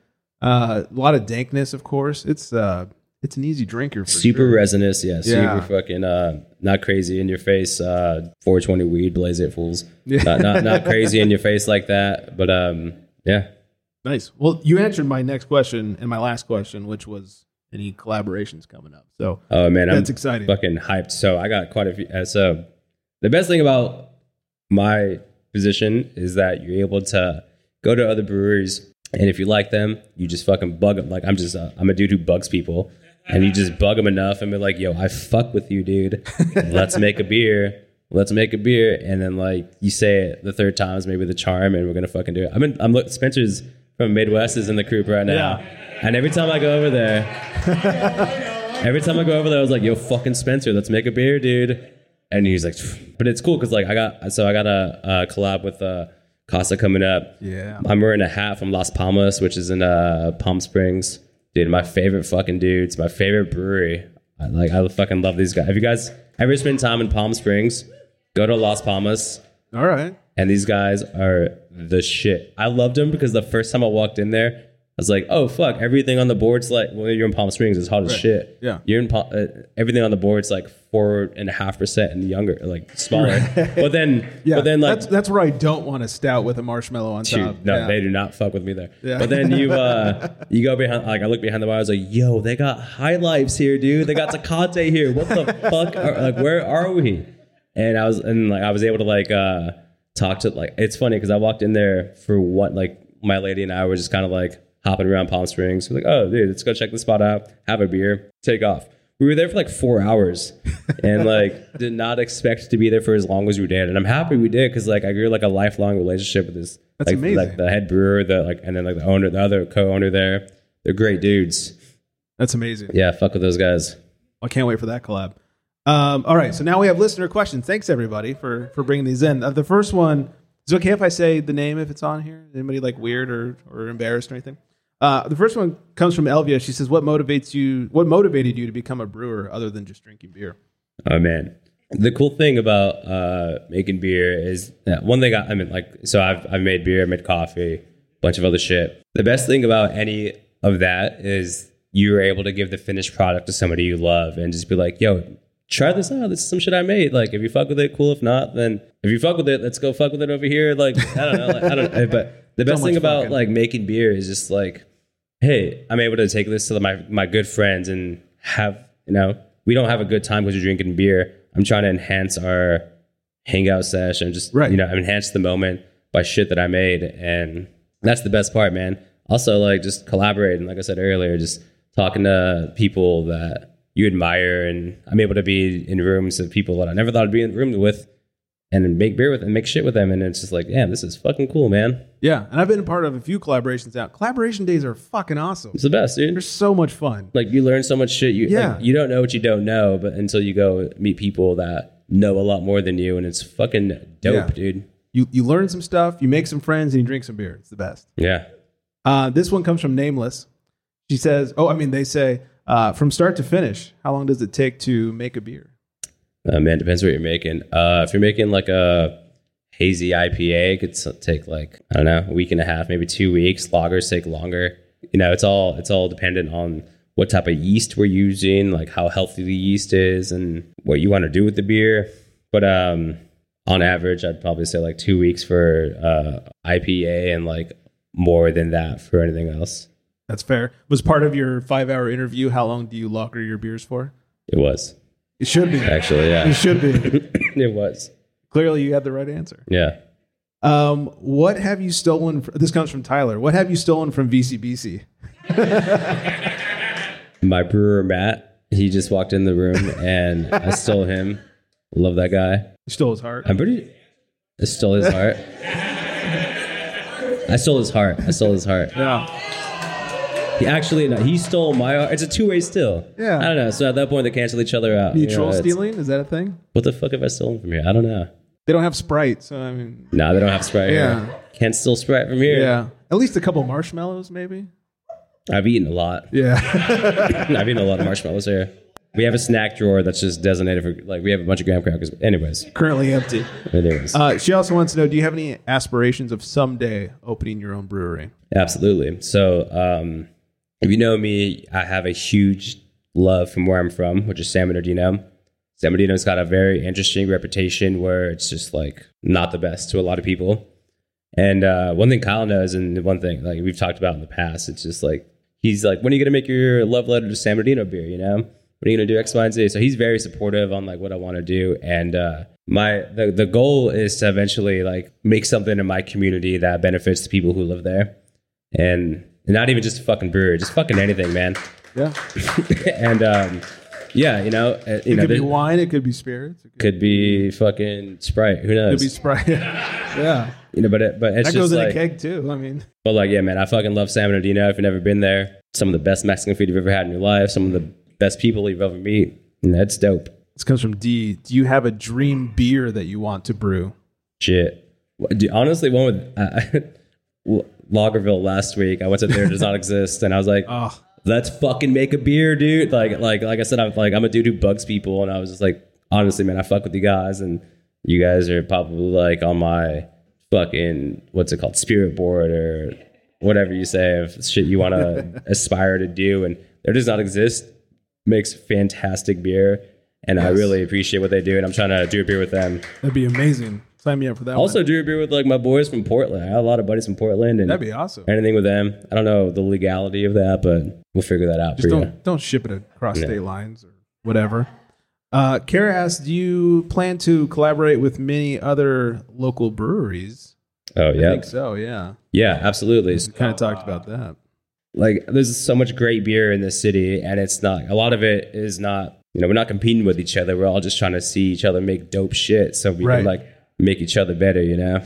Uh, a lot of dankness, of course. It's uh, it's an easy drinker. For
super
sure.
resinous, yeah,
Yeah.
super fucking uh, not crazy in your face. Uh, 420 weed, blaze it, fools.
Yeah.
Not, not not crazy in your face like that, but um, yeah.
Nice. Well, you answered my next question and my last question, which was any collaborations coming up. So
Oh man, I'm
That's exciting.
Fucking hyped. So I got quite a few. Uh, so the best thing about my position is that you're able to go to other breweries, and if you like them, you just fucking bug them. Like I'm just uh, I'm a dude who bugs people, and you just bug them enough, and be like, "Yo, I fuck with you, dude. Let's make a beer." Let's make a beer, and then like you say it the third time is maybe the charm, and we're gonna fucking do it. I mean, I'm look. Spencer's from MadeWest is in the group right now, and every time I go over there, Every time I go over there, I was like, "Yo, fucking Spencer, let's make a beer, dude." And he's like, "But it's cool because like I got so I got a, a collab with uh, Casa coming up.
Yeah.
I'm wearing a hat from Las Palmas, which is in uh, Palm Springs. Dude, my favorite fucking dudes, my favorite brewery. I, like I fucking love these guys. Have you guys ever spent time in Palm Springs? Go to Las Palmas
all right.
and these guys are the shit. I loved them because the first time I walked in there, I was like, "Oh fuck!" Everything on the board's like, well, you're in Palm Springs, it's hot as shit.
Yeah.
you're in Palm, uh, everything on the board's like four and a half percent and younger, like smaller. but then,
Yeah.
but then like.
that's that's where I don't want a stout with a marshmallow on
Dude,
top.
no,
Yeah.
they do not fuck with me there.
Yeah.
But then you uh you go behind like I look behind the bar, I was like, yo, they got high lives here, dude. They got Tecate here. What the fuck? Are, like, where are we? And I was and like I was able to like uh talk to like it's funny because I walked in there for what like my lady and I were just kind of like hopping around Palm Springs. We're like, oh dude, let's go check the spot out, have a beer, take off. We were there for like four hours, and like did not expect to be there for as long as we did. And I'm happy we did because like I grew like a lifelong relationship with this.
That's
like,
amazing.
Like the head brewer, the like, and then like the owner, the other co-owner there. They're great dudes.
That's amazing.
Yeah, fuck with those guys.
I can't wait for that collab. Um, all right, so now we have listener questions. Thanks everybody for for bringing these in. Uh, the first one is it okay if I say the name if it's on here. Anybody like weird or or embarrassed or anything? Uh, the first one comes from Elvia. She says, "What motivates you? What motivated you to become a brewer other than just drinking beer?"
Oh man, the cool thing about uh, making beer is yeah, one thing. I, I mean, like, so I've I've made beer, I made coffee, a bunch of other shit. The best thing about any of that is you're able to give the finished product to somebody you love and just be like, "Yo, try this out. This is some shit I made. Like, if you fuck with it, cool. If not, then if you fuck with it, let's go fuck with it over here. Like, I don't know. Like, I don't. know. But the best
much
thing about
fucking.
like making beer is just like hey, I'm able to take this to my my good friends and have you know we don't have a good time because you're drinking beer. I'm trying to enhance our hangout session, just
Right.
you know enhance the moment by shit that I made, and that's the best part, man. Also, like just collaborating, like I said earlier, just talking to people that you admire, and I'm able to be in rooms of people that I never thought I'd be in the room with. And make beer with and make shit with them, and it's just like, damn, this is fucking cool, man.
Yeah, and I've been a part of a few collaborations now. Collaboration days are fucking awesome.
It's the best, dude.
They're so much fun.
like you learn so much shit you
Yeah.
like, you don't know what you don't know but until you go meet people that know a lot more than you and it's fucking dope
Yeah.
dude
You you learn some stuff, you make some friends, and you drink some beer. It's the best.
yeah
Uh, this one comes from Nameless. She says, "Oh, I mean, they say uh, from start to finish. How long does it take to make a beer?"
uh, man depends what you're making uh if you're making like a hazy ipa it could take like i don't know a week and a half maybe two weeks lagers take longer you know it's all it's all dependent on what type of yeast we're using like how healthy the yeast is and what you want to do with the beer but um on average i'd probably say like two weeks for uh ipa and like more than that for anything else
That's fair. Was part of your five-hour interview? How long do you lager your beers for?
It was
It should be.
actually, yeah.
It should be.
it was,
Clearly, you had the right answer.
yeah.
Um, what have you stolen? Fr- this comes from Tyler. What have you stolen from VCBC?
My brewer Matt, he just walked in the room and I stole him. Love that guy.
You stole his heart.
I'm pretty. I stole his heart. I stole his heart. I stole his heart.
Yeah.
He actually, no, he stole my heart. It's a two way steal.
Yeah.
I don't know. So at that point, they cancel each other out. You
Mutual
know,
stealing is that a thing?
What the fuck have I stolen from here? I don't know.
They don't have Sprite, so I mean,
Nah, they don't have Sprite
Yeah.
here. Can't steal Sprite from here.
yeah. At least a couple marshmallows, maybe.
I've eaten a lot.
Yeah.
I've eaten a lot of marshmallows here. We have a snack drawer that's just designated for like we have a bunch of graham crackers. Anyways,
Currently empty.
anyways,
Uh, she also wants to know: Do you have any aspirations of someday opening your own brewery?
absolutely. So, um, if you know me, I have a huge love from where I'm from, which is San Bernardino. San Bernardino's got a very interesting reputation where it's just like not the best to a lot of people. And uh, one thing Kyle knows, and one thing like we've talked about in the past, it's just like he's like, when are you gonna make your love letter to San Bernardino beer? You know, what are you gonna do X, Y, and Z? So he's very supportive on like what I want to do, and uh, my the the goal is to eventually like make something in my community that benefits the people who live there, and not even just a fucking brewery, just fucking anything, man.
Yeah.
and um, yeah, you know, uh, you
It
know,
could be wine. It could be spirits. It could,
could be fucking Sprite. Who knows?
could be Sprite. yeah.
you know, but it, but it's
That
just
goes in
like,
a keg too. I mean,
But like, yeah, man, I fucking love San Bernardino. If you've never been there, some of the best Mexican food you've ever had in your life, some of the best people you've ever met. And that's dope.
this comes from D. Do you have a dream beer that you want to brew?
Shit. Honestly, one with uh, Lagerville last week, I went to there does not exist, and I was like,
Oh,
let's fucking make a beer, dude. Like, like, like I said, I'm like, I'm a dude who bugs people, and I was just like, honestly, man, I fuck with you guys, and you guys are probably like on my fucking what's it called, spirit board or whatever you say of shit you want to aspire to do, and there does not exist. Makes fantastic beer, and I really appreciate what they do, and I'm trying to do a beer with them.
that'd be amazing. Sign me up for that.
Also,
one.
do a beer with like my boys from Portland. I have a lot of buddies from Portland, and
that'd be awesome.
anything with them. I don't know the legality of that, but we'll figure that out
Just don't don't ship it across state lines or whatever. Uh, Kara asks, do you plan to collaborate with many other local breweries?
Oh yeah, I
think so. Yeah,
yeah, absolutely.
We kind of talked about that.
like there's so much great beer in this city and it's not a lot of it is not you know we're not competing with each other we're all just trying to see each other make dope shit so we
Right.
can like make each other better you know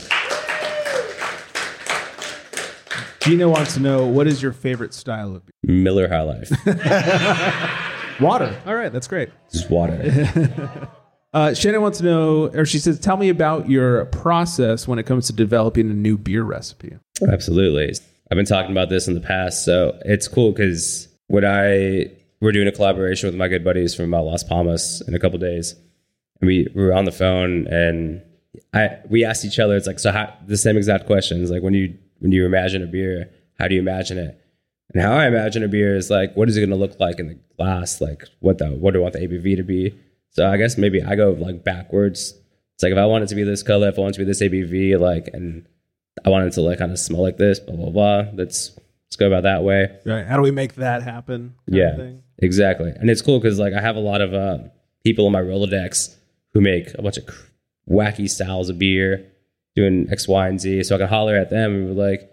Gina wants to know what is your favorite style of beer?
miller high life
Water. All right, that's great.
just water
Uh, Shannon wants to know, or she says, tell me about your process when it comes to developing a new beer recipe.
absolutely i've been talking about this in the past so it's cool because when i we're doing a collaboration with my good buddies from uh, las palmas in a couple days and we, we were on the phone and I we asked each other it's like so how the same exact questions like when you when you imagine a beer how do you imagine it and how I imagine a beer is like what is it going to look like in the glass like what the what do I want the ABV to be so I guess maybe I go like backwards it's like if I want it to be this color if I want it to be this ABV like and I want it to like kind of smell like this blah blah blah let's let's go about that way
Right. How do we make that happen?
yeah, exactly. And it's cool because like I have a lot of uh, people in my Rolodex who make a bunch of wacky styles of beer, doing X, Y, and Z. So I can holler at them and be like,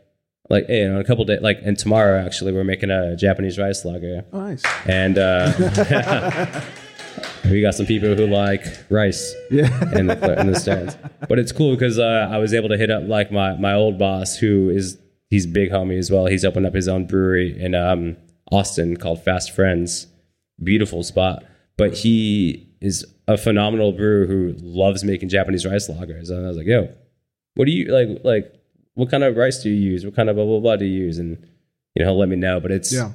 like, hey, in a couple days, like, and tomorrow actually we're making a Japanese rice lager,
Oh, nice.
and uh, we got some people who like rice
Yeah.
in the in the stands. But it's cool because uh, I was able to hit up like my my old boss who is he's big homie as well. He's opened up his own brewery in um, Austin called Fast Friends. Beautiful spot, but he is a phenomenal brewer who loves making Japanese rice lagers. And I was like, yo, what do you like? Like, what kind of rice do you use? What kind of blah blah blah do you use? And you know, he'll let me know. But it's
Yeah.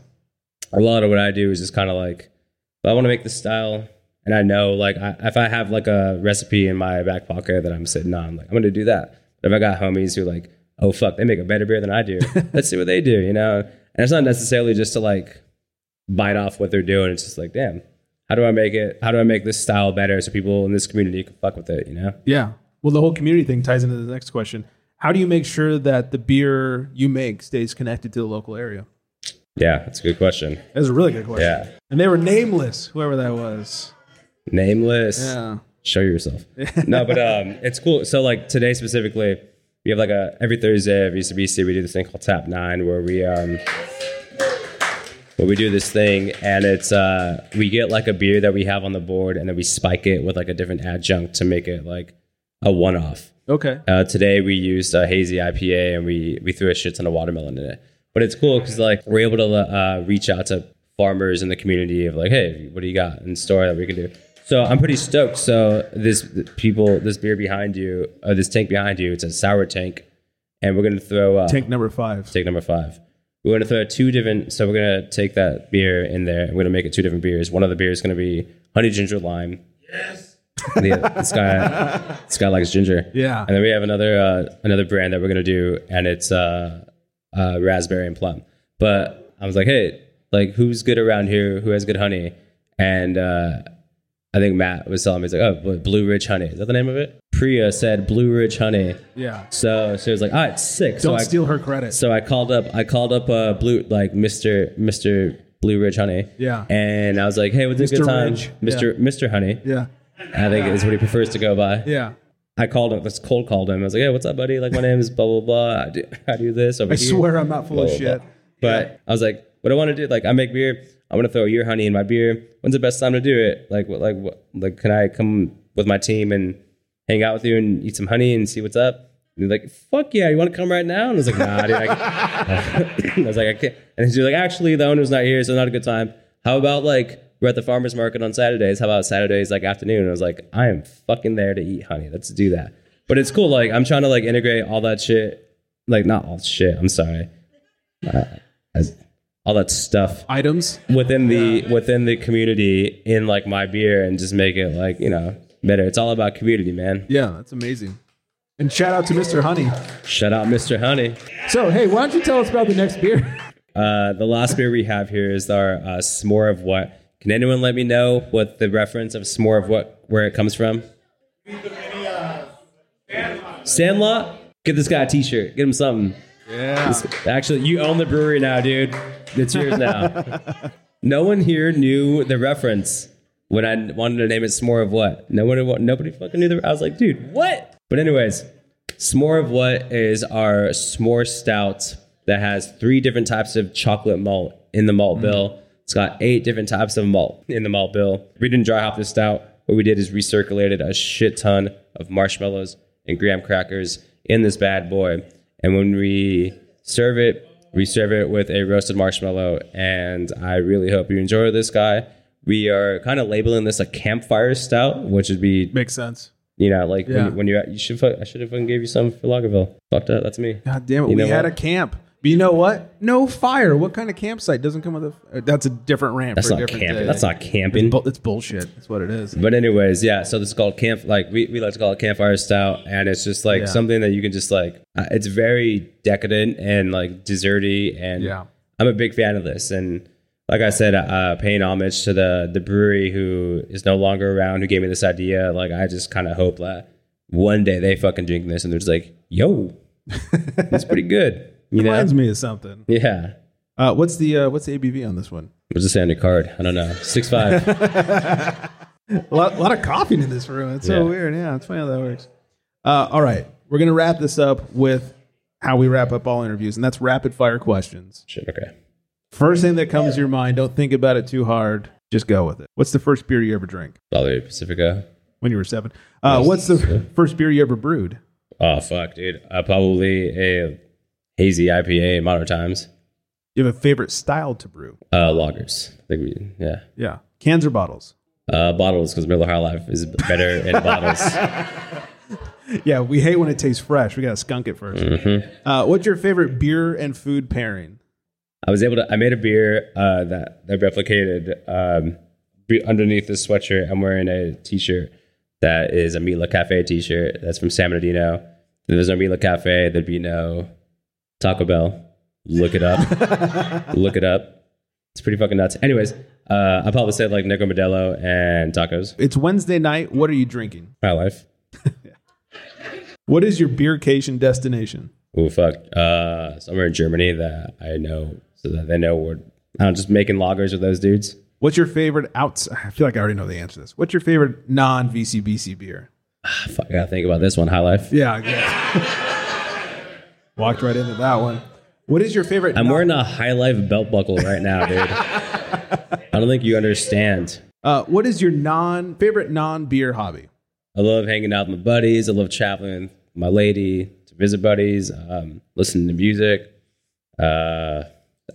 a lot of what I do is just kind of like, I want to make this style, and I know like I, if I have like a recipe in my back pocket that I'm sitting on, like I'm gonna do that. But if I got homies who like, oh fuck, they make a better beer than I do, let's see what they do, you know. And it's not necessarily just to like bite off what they're doing. It's just like, damn, how do I make it? How do I make this style better so people in this community can fuck with it, you know?
Yeah. Well, the whole community thing ties into the next question. How do you make sure that the beer you make stays connected to the local area?
Yeah, that's a good question.
That's a really good question.
Yeah,
And they were nameless, whoever that was.
nameless.
Yeah.
show yourself. no, but um, it's cool. So like today specifically, we have like a every Thursday at VCBC we do this thing called Tap Nine where we um where we do this thing and it's uh we get like a beer that we have on the board and then we spike it with like a different adjunct to make it like a one off.
Okay.
Uh, today we used a hazy IPA and we we threw a shit ton of watermelon in it. But it's cool because like we're able to uh, reach out to farmers in the community of like, hey, what do you got in store that we can do? So I'm pretty stoked. So this people, this beer behind you, uh, this tank behind you, it's a sour tank, and we're gonna throw uh,
Tank number five.
tank number five. We're gonna throw two different. So we're gonna take that beer in there. We're gonna make it two different beers. One of the beers is gonna be honey ginger lime. Yes. this guy, this guy likes ginger.
Yeah.
And then we have another uh, another brand that we're gonna do, and it's uh, uh, raspberry and plum. But I was like, hey, like who's good around here? Who has good honey? And uh, I think Matt was telling me, he's like, oh, Blue- Blue Ridge Honey. Is that the name of it? Priya said Blue Ridge Honey.
Yeah.
So she was like, all right, sick. so
Don't
I,
steal her credit.
so I called up, I called up uh, Blue, like Mister Mister Blue Ridge Honey.
Yeah.
And I was like, hey, what's a good time,
Ridge.
Mister Mister Honey?
yeah.
I think is what he prefers to go by.
Yeah.
I called him, just cold called him. I was like, hey, what's up, buddy? Like, my name is blah, blah, blah. I do, I do this over
I
here.
swear I'm not full
Blah,
of
blah,
shit.
blah. But I was like, what I want to do, like, I make beer. I want to throw your honey in my beer. When's the best time to do it? Like, what, like, what, like, can I come with my team and hang out with you and eat some honey and see what's up? And he's like, fuck yeah, you want to come right now? And I was like, nah, dude. I, I was like, I can't. And he's like, actually, the owner's not here, so not a good time. How about like we're at the farmer's market on Saturdays? How about Saturdays like afternoon? And I was like, I am fucking there to eat honey. Let's do that. But it's cool. Like I'm trying to like integrate all that shit. Like not all shit. I'm sorry. Uh, as- all that stuff
Items.
within the within the community in like my beer and just make it like you know better. It's all about community, man.
Yeah, that's amazing. And shout out to Mr. Honey.
Shout out, Mr. Honey.
So, hey, why don't you tell us about the next beer?
Uh, the last beer we have here is our uh, s'more of what. Can anyone let me know what the reference of s'more of what where it comes from? Sandlot. Get this guy a T-shirt. Get him something.
Yeah.
Actually, you own the brewery now, dude. It's yours now. no one here knew the reference. When I wanted to name it s'more of what, no one, nobody fucking knew the. I was like, dude, what? But anyways, s'more of what is our s'more stout that has three different types of chocolate malt in the malt mm-hmm. bill. It's got eight different types of malt in the malt bill. We didn't dry hop this stout. What we did is recirculated a shit ton of marshmallows and graham crackers in this bad boy. And when we serve it, we serve it with a roasted marshmallow. And I really hope you enjoy this guy. We are kind of labeling this a campfire stout, which would be,
Makes sense.
you know, like
Yeah.
when, when you're at, you should, I should have fucking gave you some for Lagerville. Fucked up. That's me.
God damn it.
You
we had
what?
a camp. But you know what? No fire. What kind of campsite doesn't come with a. uh, That's a different rant.
That's
for a
not camping.
day.
That's not camping.
Bu- It's bullshit. That's what it is.
But anyways, yeah. So this is called camp. Like we, we like to call it campfire stout, and it's just like
Yeah.
something that you can just like. Uh, it's very decadent and like desserty, and
Yeah.
I'm a big fan of this. And like I said, uh, paying homage to the the brewery who is no longer around, who gave me this idea. Like I just kind of hope that one day they fucking drink this and they're just like, "Yo, that's pretty good." You know?
Reminds me of something.
Yeah.
Uh, what's the uh, what's the ABV on this one?
What's it say on your card? I don't know. Six five.
A lot, lot of coughing in this room. It's so
Yeah.
weird. Yeah, it's funny how that works. Uh, all right, we're gonna wrap this up with how we wrap up all interviews, and that's rapid fire questions.
Shit. Okay.
First thing that comes to your mind, don't think about it too hard. Just go with it. What's the first beer you ever drank
Probably Pacifico.
when you were seven? Uh, what's the first beer you ever brewed?
Oh fuck, dude. Uh, probably a hazy IPA in modern times.
You have a favorite style to brew?
Uh, lagers. I think we yeah.
Yeah, cans or bottles?
Uh, bottles because Miller High Life is better in bottles.
Yeah, we hate when it tastes fresh. We gotta skunk it 1st Uh, what's your favorite beer and food pairing?
I was able to. I made a beer uh, that that replicated um, underneath this sweatshirt. I'm wearing a T-shirt that is a Mitla Cafe T-shirt. That's from San Bernardino. If there's no Mitla Cafe, there'd be no Taco Bell. Look it up. Look it up. It's pretty fucking nuts. Anyways, uh, I probably said like Negra Modelo and tacos.
It's Wednesday night. What are you drinking?
High life.
What is your beercation destination?
Oh fuck. Uh, somewhere in Germany that I know, so that they know we're. I don't know, just making lagers with those dudes.
What's your favorite outs? I feel like I already know the answer to this. What's your favorite non VCBC beer?
Ah, Fuck, I gotta think about this one. High life.
Yeah, I guess. Walked right into that one. What is your favorite?
I'm
non-
wearing a High Life belt buckle right now, dude. I don't think you understand.
Uh, what is your non favorite non beer hobby?
I love hanging out with my buddies. I love traveling with my lady to visit buddies, um, listening to music. Uh,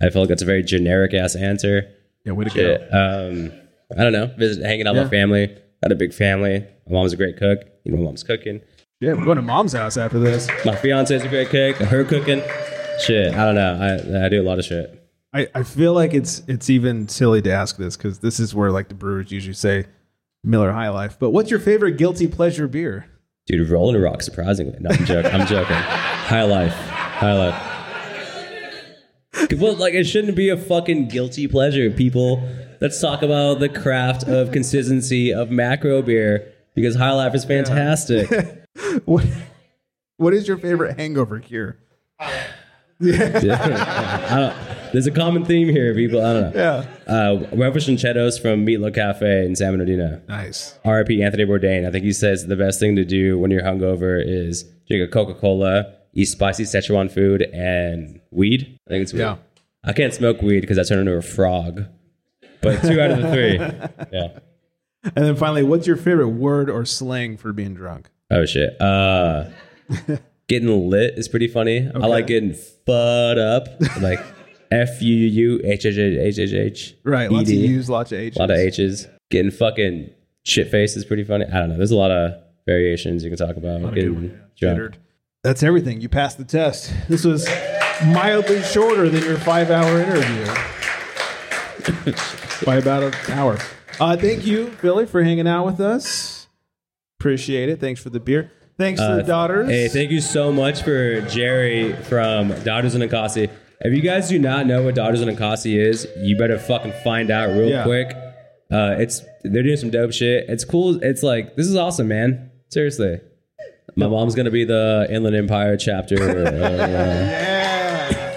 I feel like that's a very generic ass answer.
Yeah, way to
Shit. Um, I don't know. Visit, hanging out with my family. Got a big family. My mom's a great cook. You know, my mom's cooking.
Yeah, we're going to mom's house after this.
My fiance's a great cook. Her cooking. Shit. I don't know. I, I do a lot of shit.
I, I feel like it's it's even silly to ask this because this is where like the brewers usually say Miller High Life. But what's your favorite guilty pleasure beer?
Dude, rolling rock, surprisingly. No, I'm joking. I'm joking. High life. High life. Well, like, it shouldn't be a fucking guilty pleasure, people. Let's talk about the craft of consistency of macro beer because High Life is fantastic.
What what is your favorite hangover cure?
I don't, there's a common theme here, people. I don't know.
Yeah,
Uh, Revolutionados from Mitla Cafe in San Bernardino.
nice.
RIP Anthony Bourdain. I think he says the best thing to do when you're hungover is drink a Coca Cola, eat spicy Szechuan food, and weed. I think it's weed.
Yeah.
I can't smoke weed because I turn into a frog. But two out of the three. Yeah.
And then finally, what's your favorite word or slang for being drunk?
Oh shit. Uh, getting lit is pretty funny. I like getting fud up, like F U U H H H H H.
Right, lots of U's, lots of H's.
A lot of H's. Getting fucking shit faced is pretty funny. I don't know. There's a lot of variations you can talk about. Getting drunk.
That's everything. You passed the test. This was mildly shorter than your five hour interview by about an hour. Uh, thank you, Philly, for hanging out with us. Appreciate it. Thanks for the beer. Thanks to the daughters.
Uh, Hey, thank you so much for Geri from Daughters of Nicosia. If you guys do not know what Daughters of Nicosia is, you better fucking find out real
Yeah.
quick. Uh, it's they're doing some dope shit. It's cool. It's like this is awesome, man. Seriously, my mom's gonna be the Inland Empire chapter. uh,
yeah.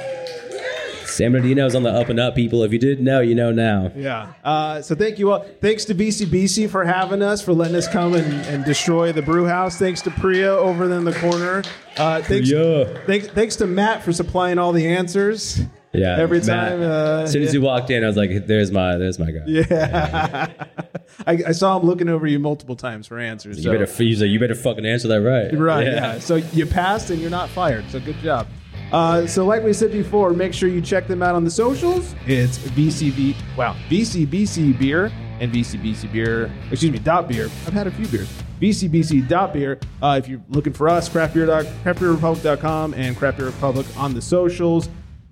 San Bernardino's on the up and up, people. If you didn't know, you know now.
Yeah. Uh, so thank you all. Thanks to VCBC for having us, for letting us come and, and destroy the brew house. Thanks to Priya over in the corner. Uh, thanks,
Yeah.
thanks, thanks to Matt for supplying all the answers.
Yeah.
Every
Matt,
time. Uh,
as soon as you walked in, I was like, "There's my, there's my guy.
yeah. I, I saw him looking over you multiple times for answers.
You
so-
better, he's like, you better fucking answer that right.
Right. Yeah. So you passed and you're not fired. So good job. Uh, so like we said before, make sure you check them out on the socials. It's VCB. Wow. VCBC beer and VCBC beer. Excuse me. Dot beer. I've had a few beers. VCBC dot beer. Uh, if you're looking for us, craftbeer dot craftbeerrepublic.com and Craft Beer Republic on the socials.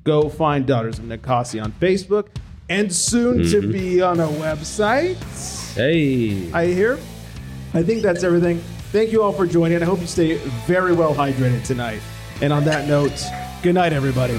Go find Daughters of Nicosia on Facebook and soon to mm-hmm. be on a website.
Hey.
I hear. I think that's everything. Thank you all for joining. I hope you stay very well hydrated tonight. And on that note, good night, everybody.